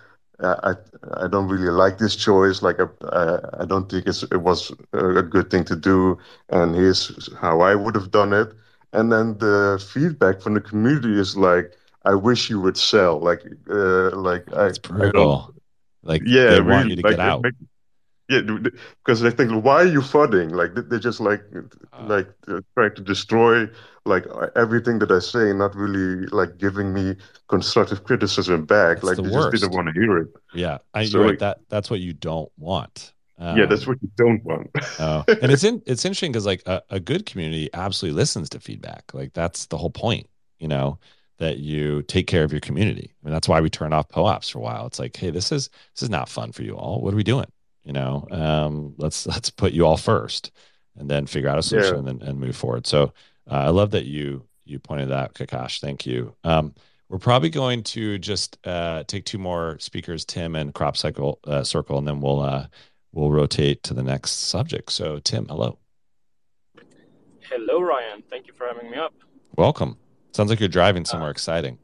I I don't really like this choice. Like I I, don't think it's it was a good thing to do. And here's how I would have done it. And then the feedback from the community is like I wish you would sell. Like uh, like I It's I brutal. Like yeah, they want you to Like, get out. like, yeah, because they think, why are you fudding? Like they- they're just like, Uh, like uh, trying to destroy like everything that I say, not really like giving me constructive criticism back. Like the they just didn't want to hear it. Yeah, I, So right. That that's what you don't want. yeah, that's Um, what you don't want. Oh, and it's in it's interesting because like a, a good community absolutely listens to feedback. Like that's the whole point, you know, that you take care of your community. I mean, that's why we turned off POAPs for a while. It's like, hey, this is this is not fun for you all. What are we doing? You know, um, let's let's put you all first, and then figure out a solution Yeah. and then and move forward. So uh, I love that you you pointed that, out, Kakash. Thank you. Um, we're probably going to just uh, take two more speakers, Tim and Crop Cycle uh, Circle, and then we'll uh, we'll rotate to the next subject. So, Tim, hello, Hello, Ryan. Thank you for having me up. welcome. Sounds like you're driving somewhere exciting.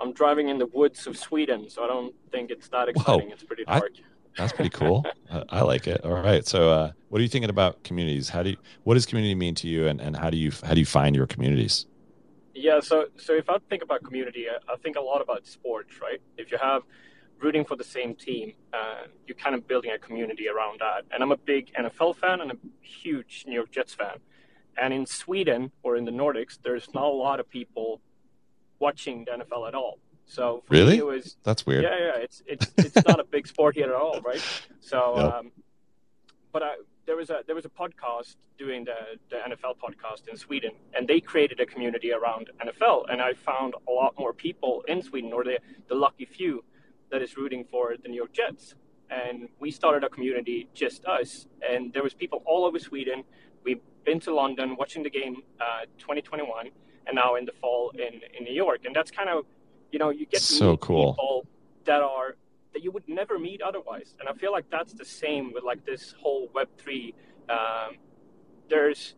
I'm driving in the woods of Sweden, so I don't think it's that exciting. It's pretty I- dark. That's pretty cool. I, I like it. All right. So, uh, what are you thinking about communities? How do you, what does community mean to you, and, and how do you how do you find your communities? Yeah, so so if I think about community, I, I think a lot about sports, right? If you have rooting for the same team, uh, you're kind of building a community around that. And I'm a big NFL fan and a huge New York Jets fan. And in Sweden or in the Nordics, there's not a lot of people watching the NFL at all. So for Really? me, it was That's weird. Yeah, yeah, it's it's it's not a big sport here at all, right? So, um, but I, there was a there was a podcast doing the the NFL podcast in Sweden, and they created a community around NFL, and I found a lot more people in Sweden, or the the lucky few, that is rooting for the New York Jets, and we started a community just us, and there was people all over Sweden. We've been to London, watching the game, uh, 2021, and now in the fall in in New York, and that's kind of you know you get to So meet cool. people that are that you would never meet otherwise. And I feel like that's the same with like this whole Web three. Um, there's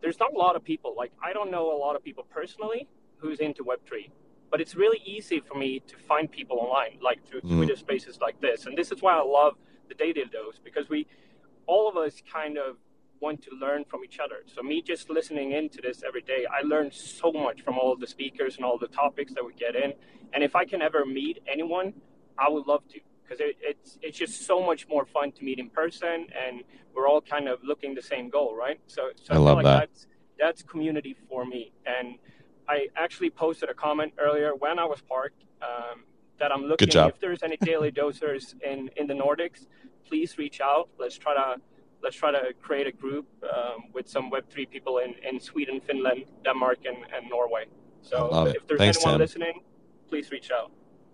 there's not a lot of people. Like I don't know a lot of people personally who's into Web three, but it's really easy for me to find people online, like through Mm. Twitter Spaces like this. And this is why I love the Daily Dose because we, all of us, kind of want to learn from each other. So me just listening into this every day, I learn so much from all the speakers and all the topics that we get in. And if I can ever meet anyone, I would love to because it, it's it's just so much more fun to meet in person, and we're all kind of looking the same goal, right? So, so I feel love like that. That's that's community for me, and I actually posted a comment earlier when I was parked um, that I'm looking if there's any daily dosers in in the Nordics, please reach out. Let's try to let's try to create a group um, with some Web three people in, in Sweden, Finland, Denmark, and, and Norway. So I love it. if there's Thanks, anyone Tim. listening, please reach out.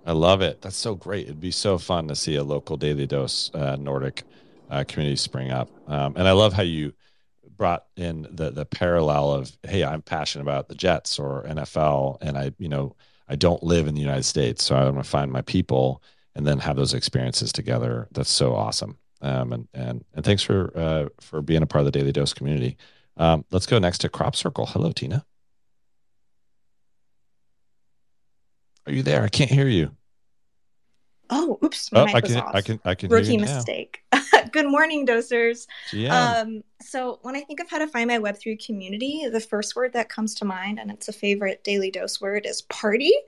I love it. That's so great. It'd be so fun to see a local Daily Dose uh, Nordic uh, community spring up. Um, and I love how you brought in the the parallel of, hey, I'm passionate about the Jets or NFL, and I, you know, I don't live in the United States, so I'm going to find my people and then have those experiences together. That's so awesome. Um, and and and thanks for uh, for being a part of the Daily Dose community. Um, let's go next to Crop Circle. Hello, Tina. Are you there? I can't hear you. Oh, oops, my Oh, mic I was can, off. I can, I can hear Rookie mistake. Good morning, dosers. GM. Um, so when I think of how to find my Web3 community, the first word that comes to mind, and it's a favorite daily dose word, is party.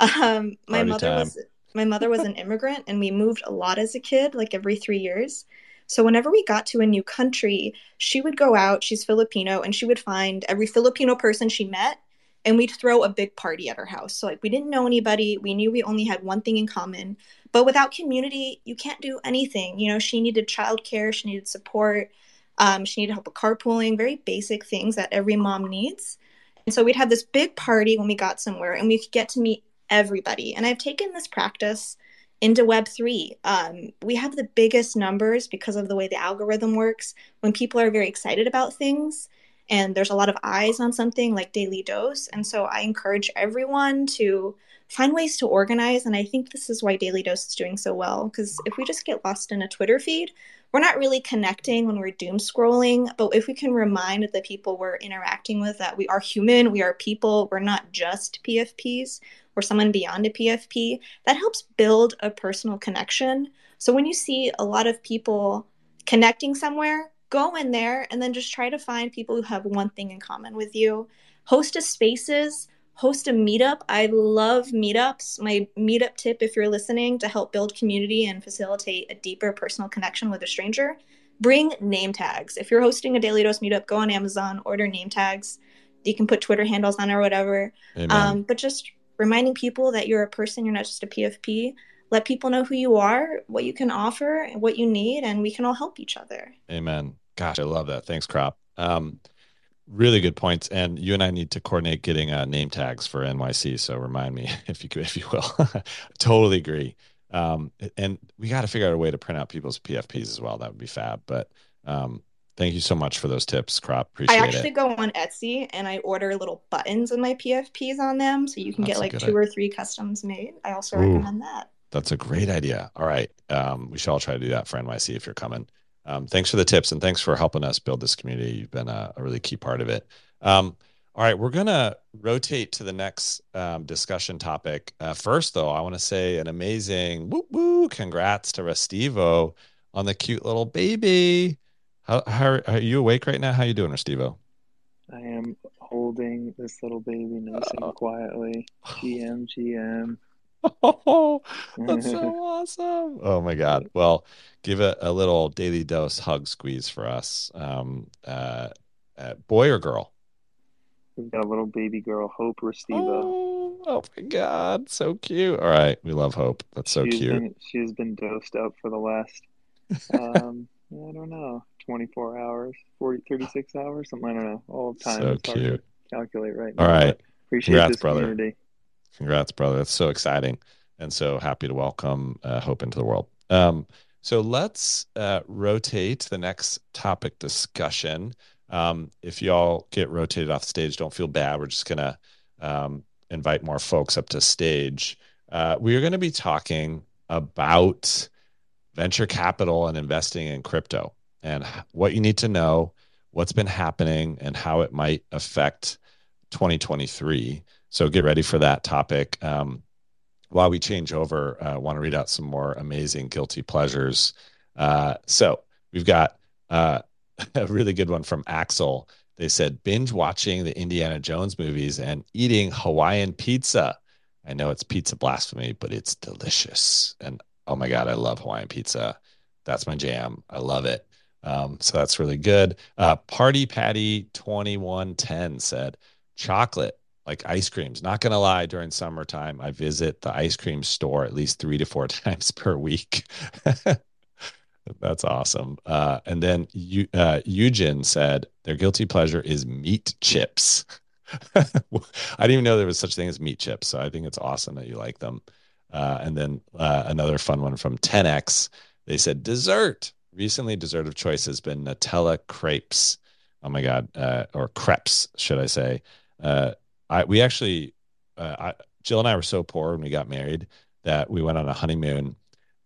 Um, my Party mother time. was my mother was an immigrant, and we moved a lot as a kid, like every three years. So whenever we got to a new country, she would go out. She's Filipino, and she would find every Filipino person she met, and we'd throw a big party at her house. So like we didn't know anybody. We knew we only had one thing in common. But without community, you can't do anything. You know, she needed childcare, she needed support, um, she needed help with carpooling, very basic things that every mom needs. And so we'd have this big party when we got somewhere, and we could get to meet everybody. And I've taken this practice into Web3. Um, we have the biggest numbers because of the way the algorithm works when people are very excited about things and there's a lot of eyes on something like Daily Dose. And so I encourage everyone to find ways to organize. And I think this is why Daily Dose is doing so well. Because if we just get lost in a Twitter feed, we're not really connecting when we're doom scrolling. But if we can remind the people we're interacting with that we are human, we are people, we're not just PFPs or someone beyond a PFP, that helps build a personal connection. So when you see a lot of people connecting somewhere, go in there and then just try to find people who have one thing in common with you. Host a spaces, host a meetup. I love meetups. My meetup tip, if you're listening, to help build community and facilitate a deeper personal connection with a stranger, bring name tags. If you're hosting a Daily Dose meetup, go on Amazon, order name tags. You can put Twitter handles on or whatever. Um, but just reminding people that you're a person, you're not just a PFP. Let people know who you are, what you can offer, what you need, and we can all help each other. Amen. Gosh, I love that. Thanks, Crop. Um, really good points. And you and I need to coordinate getting uh, name tags for NYC. So remind me if you if you will. totally agree. Um, and we got to figure out a way to print out people's PFPs as well. That would be fab. But um, thank you so much for those tips, Crop. Appreciate it. I actually it. go on Etsy and I order little buttons with my PFPs on them, so you can That's get like two idea. or three customs made. I also Ooh. recommend that. That's a great idea. All right. Um, we should all try to do that for NYC if you're coming. Um, thanks for the tips and thanks for helping us build this community. You've been a, a really key part of it. Um, all right. We're going to rotate to the next um, discussion topic. Uh, first, though, I want to say an amazing woo woo congrats to Restivo on the cute little baby. How, how are you awake right now? How you doing, Restivo? I am holding this little baby nursing and quietly. GM, GM. Oh, that's so awesome. Oh my God. Well, give it a little daily dose hug squeeze for us. Um, uh, uh, boy or girl? We've got a little baby girl, Hope Restivo. Oh, oh my God. So cute. All right. We love Hope. That's so She's cute. Been, she has been dosed up for the last, um, I don't know, 24 hours, 40, 36 hours, something. I don't know. All time So to cute. calculate right now. All right. Appreciate Congrats, this brother. community. Congrats, brother. That's so exciting. And so happy to welcome uh, Hope into the world. Um, so let's uh, rotate the next topic discussion. Um, if y'all get rotated off stage, don't feel bad. We're just going to um, invite more folks up to stage. Uh, we are going to be talking about venture capital and investing in crypto and what you need to know, what's been happening, and how it might affect 2023. So get ready for that topic. Um, while we change over, I uh, want to read out some more amazing guilty pleasures. Uh, so we've got uh, a really good one from Axel. They said binge watching the Indiana Jones movies and eating Hawaiian pizza. I know it's pizza blasphemy, but it's delicious. And oh my God, I love Hawaiian pizza. That's my jam. I love it. Um, so that's really good. Uh, Party Patty 2110 said chocolate like ice creams. Not gonna lie, during summertime, I visit the ice cream store at least three to four times per week. That's awesome. Uh, and then you, uh, Eugen said their guilty pleasure is meat chips. I didn't even know there was such thing as meat chips, so I think it's awesome that you like them. Uh, and then uh, another fun one from 10x. They said dessert. Recently, dessert of choice has been Nutella crepes. Oh my god, uh, or crepes, should I say? Uh, I we actually, uh, I, Jill and I were so poor when we got married that we went on a honeymoon,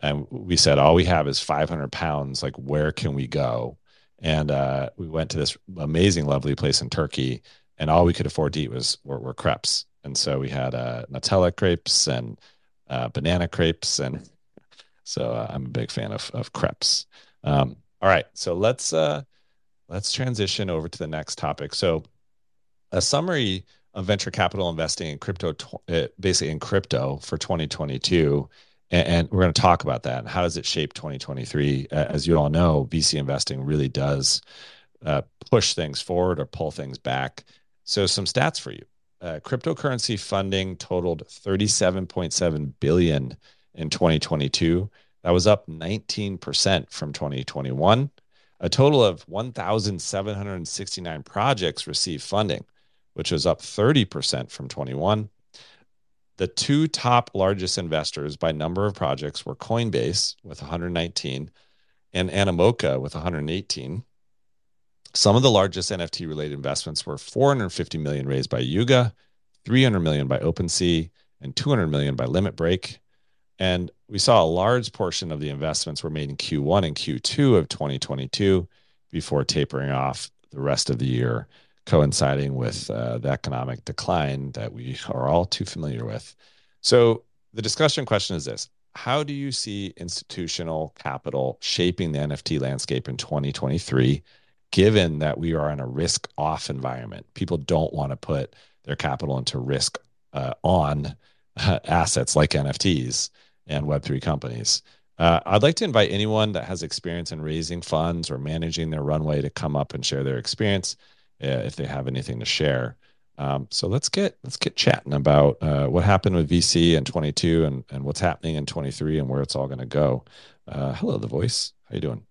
and we said all we have is 500 pounds. Like, where can we go? And uh, we went to this amazing, lovely place in Turkey, and all we could afford to eat was were, were crepes. And so we had Nutella crepes and uh, banana crepes, and so uh, I'm a big fan of of crepes. Um, all right, so let's uh, let's transition over to the next topic. So, a summary of venture capital investing in crypto, uh, basically in crypto for 2022, and, we're going to talk about that and how does it shape 2023. Uh, as you all know, VC investing really does uh, push things forward or pull things back. So, some stats for you: uh, cryptocurrency funding totaled 37.7 billion in 2022. That was up 19% from 2021. A total of 1,769 projects received funding, which was up 30% from 21. The two top largest investors by number of projects were Coinbase with 119 and Animoca with 118. Some of the largest NFT related investments were 450 million raised by Yuga, 300 million by OpenSea, and 200 million by Limit Break. And we saw a large portion of the investments were made in Q1 and Q2 of 2022 before tapering off the rest of the year, coinciding with uh, the economic decline that we are all too familiar with. So, the discussion question is this How do you see institutional capital shaping the NFT landscape in 2023, given that we are in a risk off environment? People don't want to put their capital into risk uh, on uh, assets like NFTs and Web3 companies. Uh, I'd like to invite anyone that has experience in raising funds or managing their runway to come up and share their experience uh, if they have anything to share. Um, so let's get let's get chatting about uh, what happened with VC in 22 and and what's happening in 23 and where it's all going to go. Uh, hello, the voice. How you doing?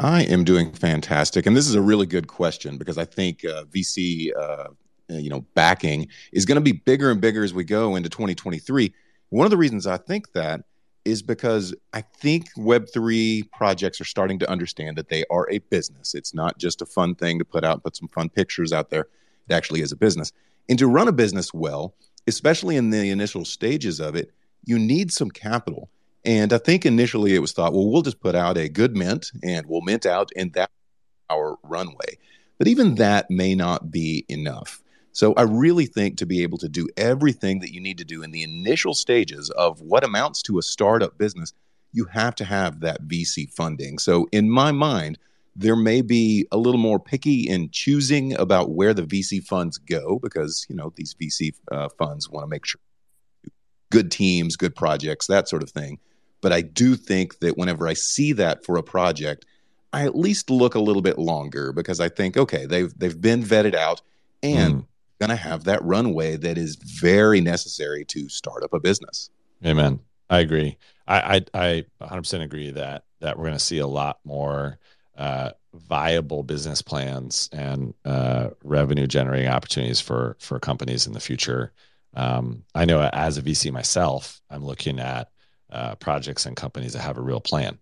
I am doing fantastic, and this is a really good question because I think uh, VC, uh, you know, backing is going to be bigger and bigger as we go into 2023. One of the reasons I think that is because I think Web3 projects are starting to understand that they are a business. It's not just a fun thing to put out, put some fun pictures out there. It actually is a business. And to run a business well, especially in the initial stages of it, you need some capital. And I think initially it was thought, well, we'll just put out a good mint and we'll mint out in that our runway. But even that may not be enough. So I really think to be able to do everything that you need to do in the initial stages of what amounts to a startup business, you have to have that VC funding. So in my mind, there may be a little more picky in choosing about where the VC funds go because you know these VC uh, funds want to make sure good teams, good projects, that sort of thing. But I do think that whenever I see that for a project, I at least look a little bit longer because I think, okay, they've they've been vetted out and mm. to have that runway that is very necessary to start up a business. Amen. I agree. I I, I 100% agree that that we're to see a lot more uh, viable business plans and uh, revenue generating opportunities for for companies in the future. Um, I know as a VC myself, I'm looking at uh, projects and companies that have a real plan.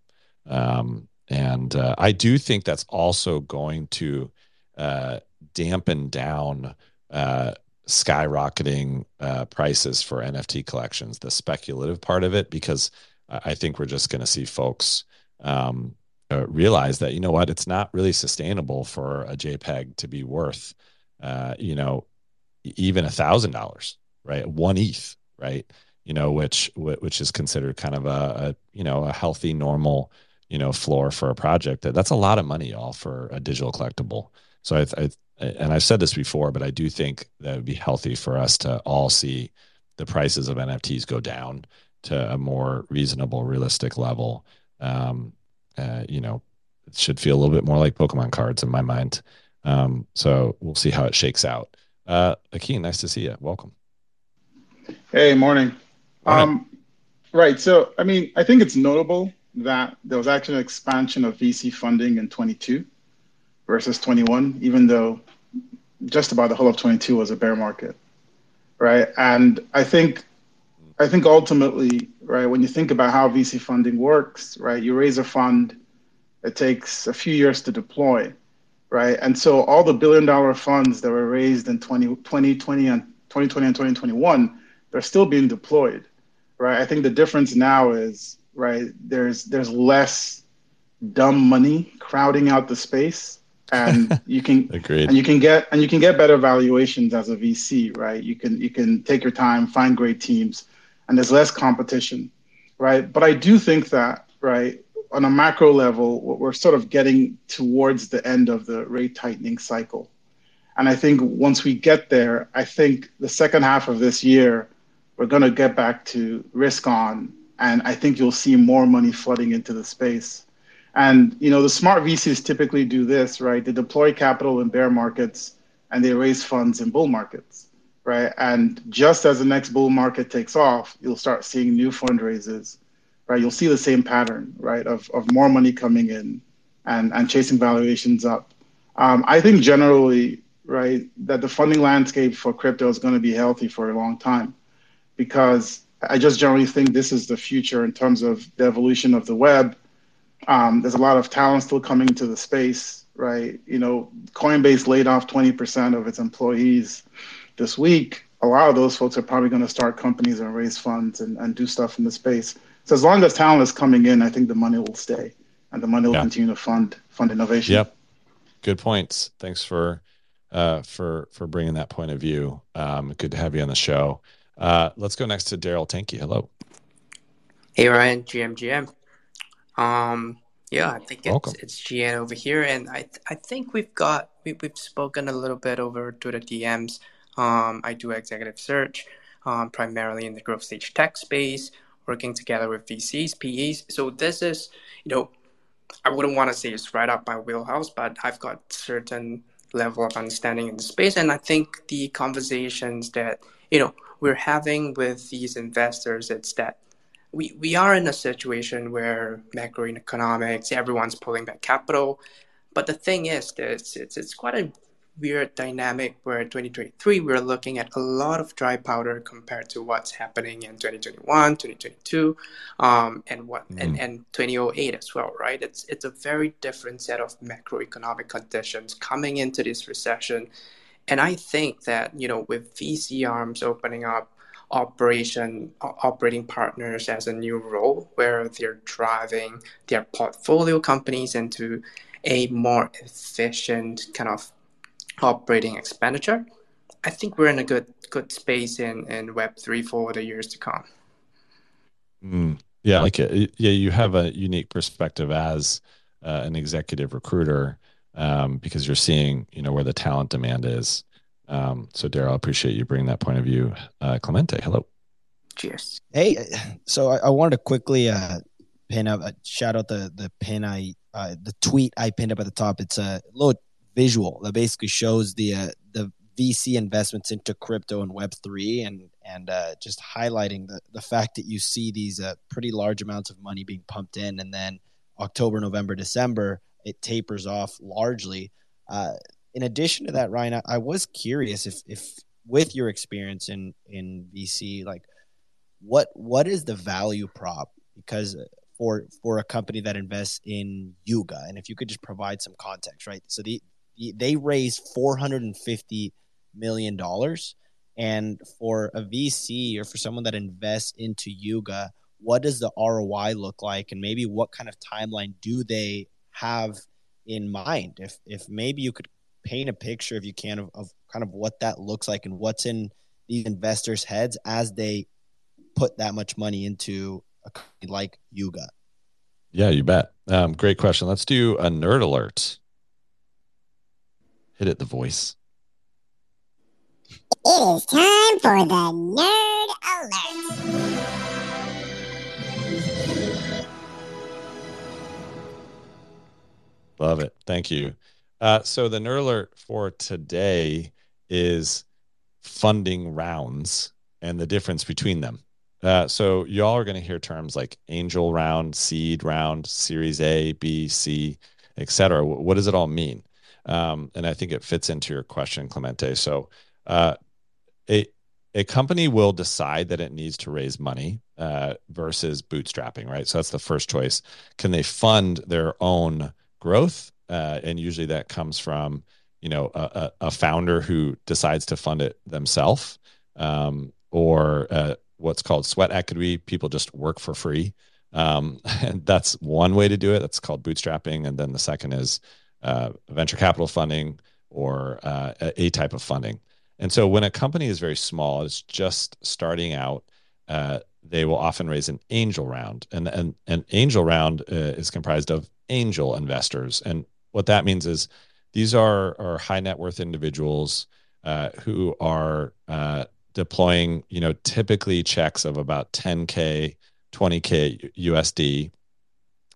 Um, and uh, I do think that's also going to uh, dampen down uh, skyrocketing uh, prices for NFT collections, the speculative part of it, because I think we're just going to see folks um, uh, realize that you know what, it's not really sustainable for a JPEG to be worth, uh, you know, even a thousand dollars, right? One ETH, right? You know, which which is considered kind of a, a you know a healthy, normal you know floor for a project. That that's a lot of money all for a digital collectible. So I, I and i've said this before but i do think that would be healthy for us to all see the prices of nfts go down to a more reasonable realistic level. Um, uh, you know it should feel a little bit more like pokemon cards in my mind. Um, so we'll see how it shakes out. Uh Akin, nice to see you welcome. Hey morning. Um right so i mean i think it's notable that there was actually an expansion of VC funding in 22 versus 21, even though just about the whole of 22 was a bear market, right? And I think, I think ultimately, right, when you think about how VC funding works, right, you raise a fund, it takes a few years to deploy, right? And so all the billion dollar funds that were raised in 20, 2020 and 2020 and 2021, they're still being deployed, right? I think the difference now is right? There's there's less dumb money crowding out the space, and you can and you can get and you can get better valuations as a VC, right? You can you can take your time, find great teams, and there's less competition, right? But I do think that right on a macro level, we're sort of getting towards the end of the rate tightening cycle. And I think once we get there, I think the second half of this year, we're going to get back to risk on and I think you'll see more money flooding into the space. And you know, the smart VCs typically do this, right? They deploy capital in bear markets and they raise funds in bull markets, right? And just as the next bull market takes off, you'll start seeing new fundraisers, right? You'll see the same pattern, right, of, of more money coming in and, and chasing valuations up. Um, I think generally, right, that the funding landscape for crypto is going to be healthy for a long time because I just generally think this is the future in terms of the evolution of the web. Um, there's a lot of talent still coming into the space, right? You know, Coinbase laid off 20% of its employees this week. A lot of those folks are probably going to start companies and raise funds and, and do stuff in the space. So as long as talent is coming in, I think the money will stay and the money will yeah. continue to fund fund innovation. Yep, good points. Thanks for uh, for for bringing that point of view. Um, good to have you on the show. Uh, let's go next to Daryl Tanky. Hello. Hey Ryan, GM GM. Um, yeah, I think Welcome. it's it's GN over here, and I I think we've got we, we've spoken a little bit over to the DMs. Um, I do executive search, um, primarily in the growth stage tech space, working together with VCs, PEs. So this is, you know, I wouldn't want to say it's right up my wheelhouse, but I've got certain level of understanding in the space, and I think the conversations that you know we're having with these investors it's that we, we are in a situation where macroeconomics everyone's pulling back capital. But the thing is it's, it's quite a weird dynamic where 2023 we're looking at a lot of dry powder compared to what's happening in 2021 2022 um, and what mm. and, and 2008 as well right? It's it's a very different set of macroeconomic conditions coming into this recession and i think that you know with vc arms opening up operation operating partners as a new role where they're driving their portfolio companies into a more efficient kind of operating expenditure, I think we're in a good good space in in Web three for the years to come. Mm, yeah, like. Yeah, you have a unique perspective as uh, an executive recruiter um, because you're seeing you know where the talent demand is. Um, so, Daryl, I appreciate you bringing that point of view. Uh, Clemente, hello. Cheers. Hey, so I, I wanted to quickly uh, pin up, uh, shout out the the pin I, uh, the tweet I pinned up at the top. It's a little visual that basically shows the uh, the VC investments into crypto and Web three, and and uh, just highlighting the the fact that you see these uh, pretty large amounts of money being pumped in, and then October, November, December, it tapers off largely. Uh, in addition to that, Ryan, I, I was curious if if with your experience in in VC, like what what is the value prop? Because for for a company that invests in Yuga, and if you could just provide some context, right? So the they raised 450 million dollars and for a VC or for someone that invests into Yuga what does the ROI look like and maybe what kind of timeline do they have in mind. If if maybe you could paint a picture if you can of, of kind of what that looks like and what's in these investors heads as they put that much money into a company like Yuga. Yeah you bet. Um, great question. Let's do a nerd alert. Hit it, the voice. It is time for the Nerd Alert. Love it. Thank you. Uh, so the nerd alert for today is funding rounds and the difference between them. Uh, so y'all are going to hear terms like angel round, seed round, Series A, B, C, etc. What does it all mean? Um, and I think it fits into your question, Clemente. So, uh, a a company will decide that it needs to raise money uh, versus bootstrapping, right? So that's the first choice. Can they fund their own growth? Uh, and usually that comes from you know a, a founder who decides to fund it themselves, um, or uh, what's called sweat equity. People just work for free. Um, and that's one way to do it. That's called bootstrapping. And then the second is uh, venture capital funding or uh, a type of funding. And so when a company is very small, it's just starting out, uh, they will often raise an angel round. And an an angel round uh, is comprised of angel investors. And what that means is these are, are high net worth individuals uh, who are uh, deploying, you know, typically checks of about 10K, 20K USD.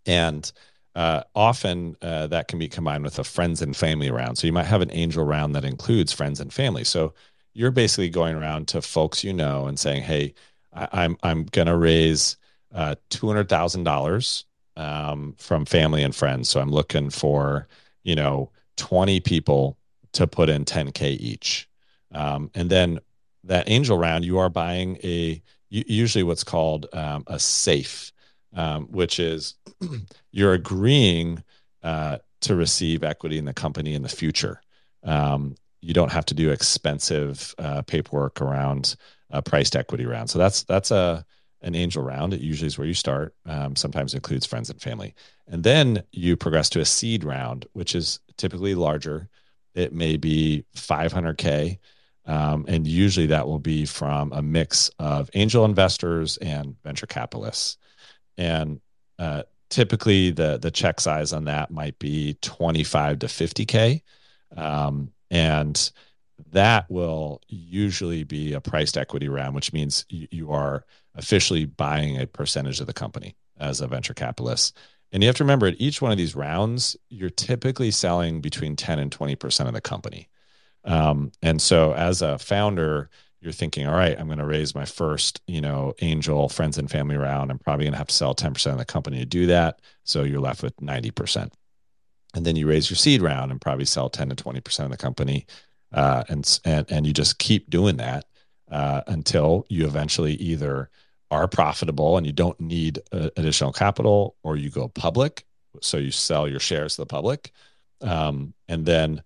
And uh, often uh, that can be combined with a friends and family round. So you might have an angel round that includes friends and family. So you're basically going around to folks you know and saying, "Hey, I, am I'm, I'm gonna raise uh, two hundred thousand um, dollars from family and friends. So I'm looking for you know twenty people to put in ten k each, um, and then that angel round you are buying a usually what's called um, a safe um, which is you're agreeing uh, to receive equity in the company in the future. Um, you don't have to do expensive uh, paperwork around a priced equity round. So that's that's a an angel round. It usually is where you start. Um, sometimes includes friends and family, and then you progress to a seed round, which is typically larger. It may be 500k, um, and usually that will be from a mix of angel investors and venture capitalists and uh, typically the the check size on that might be 25 to 50k um, and that will usually be a priced equity round which means you, are officially buying a percentage of the company as a venture capitalist and you have to remember at each one of these rounds you're typically selling between 10 and 20% of the company um, and so as a founder you're thinking, all right, I'm going to raise my first, you know, angel friends and family round. I'm probably going to have to sell 10% of the company to do that. So you're left with 90%. and then you raise your seed round and probably sell 10 to 20 percent of the company, uh, and and and you just keep doing that uh, until you eventually either are profitable and you don't need uh, additional capital, or you go public, so you sell your shares to the public, um, and then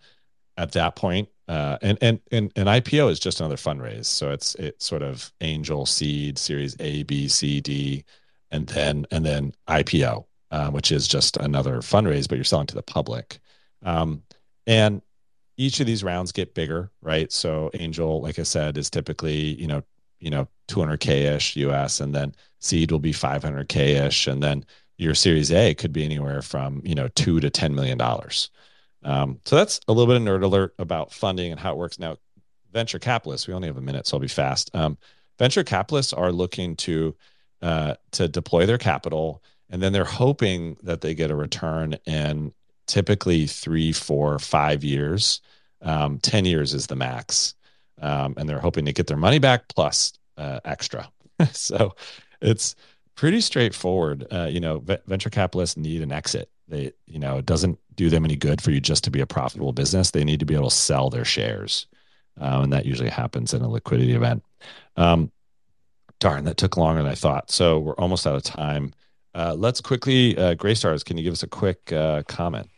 at that point, uh, and and and an IPO is just another fundraise. So it's it's sort of angel seed, Series A, B, C, D, and then and then IPO, uh, which is just another fundraise, but you're selling to the public. Um, and each of these rounds get bigger, right? So angel, like I said, is typically you know you know 200k ish US, and then seed will be 500k ish, and then your Series A could be anywhere from you know two to ten million dollars. Um, so that's a little bit of nerd alert about funding and how it works. Now, venture capitalists, we only have a minute, so I'll be fast. Um, venture capitalists are looking to uh, to deploy their capital, and then they're hoping that they get a return in typically three, four, five years. Um, Ten years is the max, um, and they're hoping to get their money back plus uh, extra. so it's pretty straightforward. Uh, you know, v- venture capitalists need an exit. They, you know, it doesn't do them any good for you just to be a profitable business. They need to be able to sell their shares, um, and that usually happens in a liquidity event. Um, darn, that took longer than I thought. So we're almost out of time. Uh, let's quickly, uh, Gray Stars, can you give us a quick uh, comment?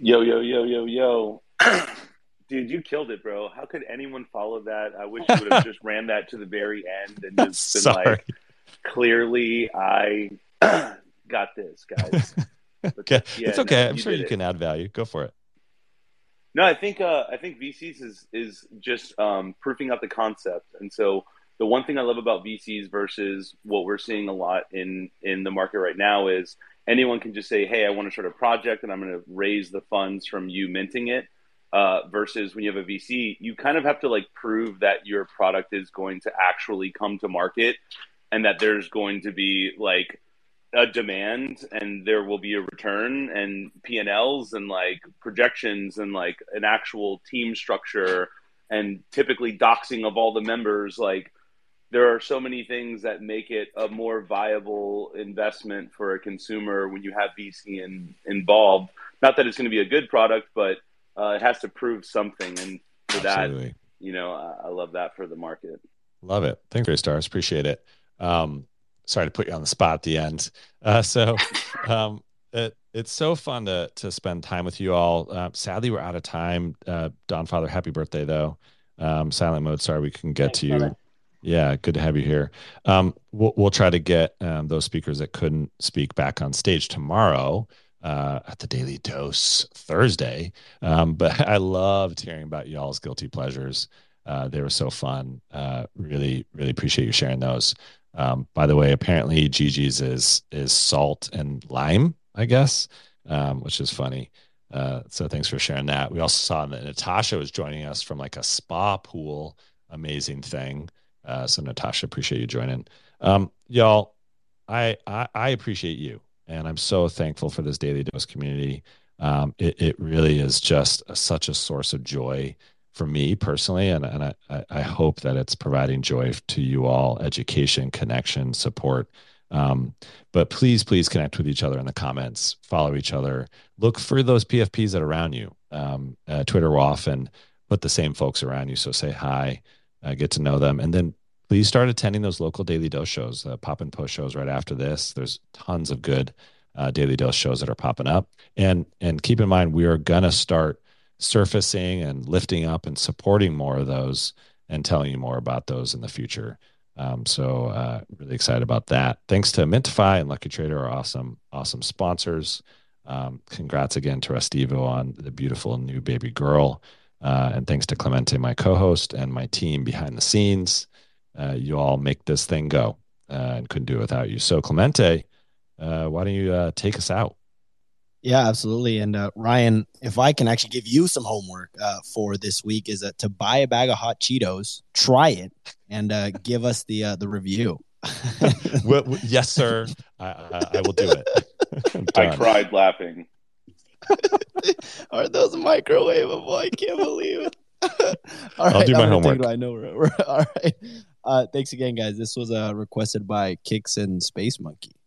Yo, yo, yo, yo, yo. Dude, you killed it, bro. How could anyone follow that? I wish you would have just ran that to the very end and just been Sorry. like, clearly, I got this, guys. okay, yeah, it's okay. no, I'm you sure you it. can add value. Go for it. No, I think uh, I think VCs is is just um, proofing out the concept, and so the one thing I love about VCs versus what we're seeing a lot in in the market right now is anyone can just say, "Hey, I want to start a project, and I'm going to raise the funds from you minting it." Uh, versus when you have a VC, you kind of have to like prove that your product is going to actually come to market, and that there's going to be like a demand and there will be a return and P&Ls and like projections and like an actual team structure and typically doxing of all the members like there are so many things that make it a more viable investment for a consumer when you have VC in, involved not that it's going to be a good product but uh, it has to prove something and for Absolutely. that you know I, I love that for the market Love it. Thanks, Gray Stars. Appreciate it. Um, sorry to put you on the spot at the end. Uh, so um, it, it's so fun to to spend time with you all. Uh, sadly, we're out of time. Uh, Don Father, happy birthday though. Um, silent mode. Sorry, we can get to you. brother. Yeah, good to have you here. Um, we'll, we'll try to get um, those speakers that couldn't speak back on stage tomorrow uh, at the Daily Dose Thursday. Um, but I loved hearing about y'all's guilty pleasures. Uh, they were so fun. Uh, really, really appreciate you sharing those. Um, by the way, apparently Gigi's is is salt and lime, I guess, um, which is funny. Uh, so thanks for sharing that. We also saw that Natasha was joining us from like a spa pool. Amazing thing. Uh, so Natasha, appreciate you joining. Um, y'all, I, I I appreciate you, and I'm so thankful for this daily dose community. Um, it it really is just a, such a source of joy for me personally, and and I, I- hope that it's providing joy to you all, education, connection, support. Um, but please, please connect with each other in the comments, follow each other, look for those PFPs that are around you. Um, uh, Twitter will often put the same folks around you, so say hi, uh, get to know them, and then please start attending those local daily dose shows, uh, pop and post shows right after this. There's tons of good uh, daily dose shows that are popping up, and and keep in mind we are gonna start surfacing and lifting up and supporting more of those and telling you more about those in the future. Um, so uh, really excited about that. Thanks to Mintify and Lucky Trader, our awesome, awesome sponsors. Um, congrats again to Restivo on the beautiful new baby girl. Uh, and thanks to Clemente, my co-host, and my team behind the scenes. Uh, you all make this thing go, uh, and couldn't do it without you. So Clemente, uh, why don't you uh, take us out? Yeah, absolutely. And uh, Ryan, if I can actually give you some homework uh, for this week, is that to buy a bag of hot Cheetos, try it, and uh, give us the uh, the review. Well, yes, sir. I, I, I will do it. I cried laughing Are those microwavable? I can't believe it. All I'll do my I'm homework. I know. We're, we're, all right. Uh, thanks again, guys. This was uh, requested by Kicks and Space Monkey.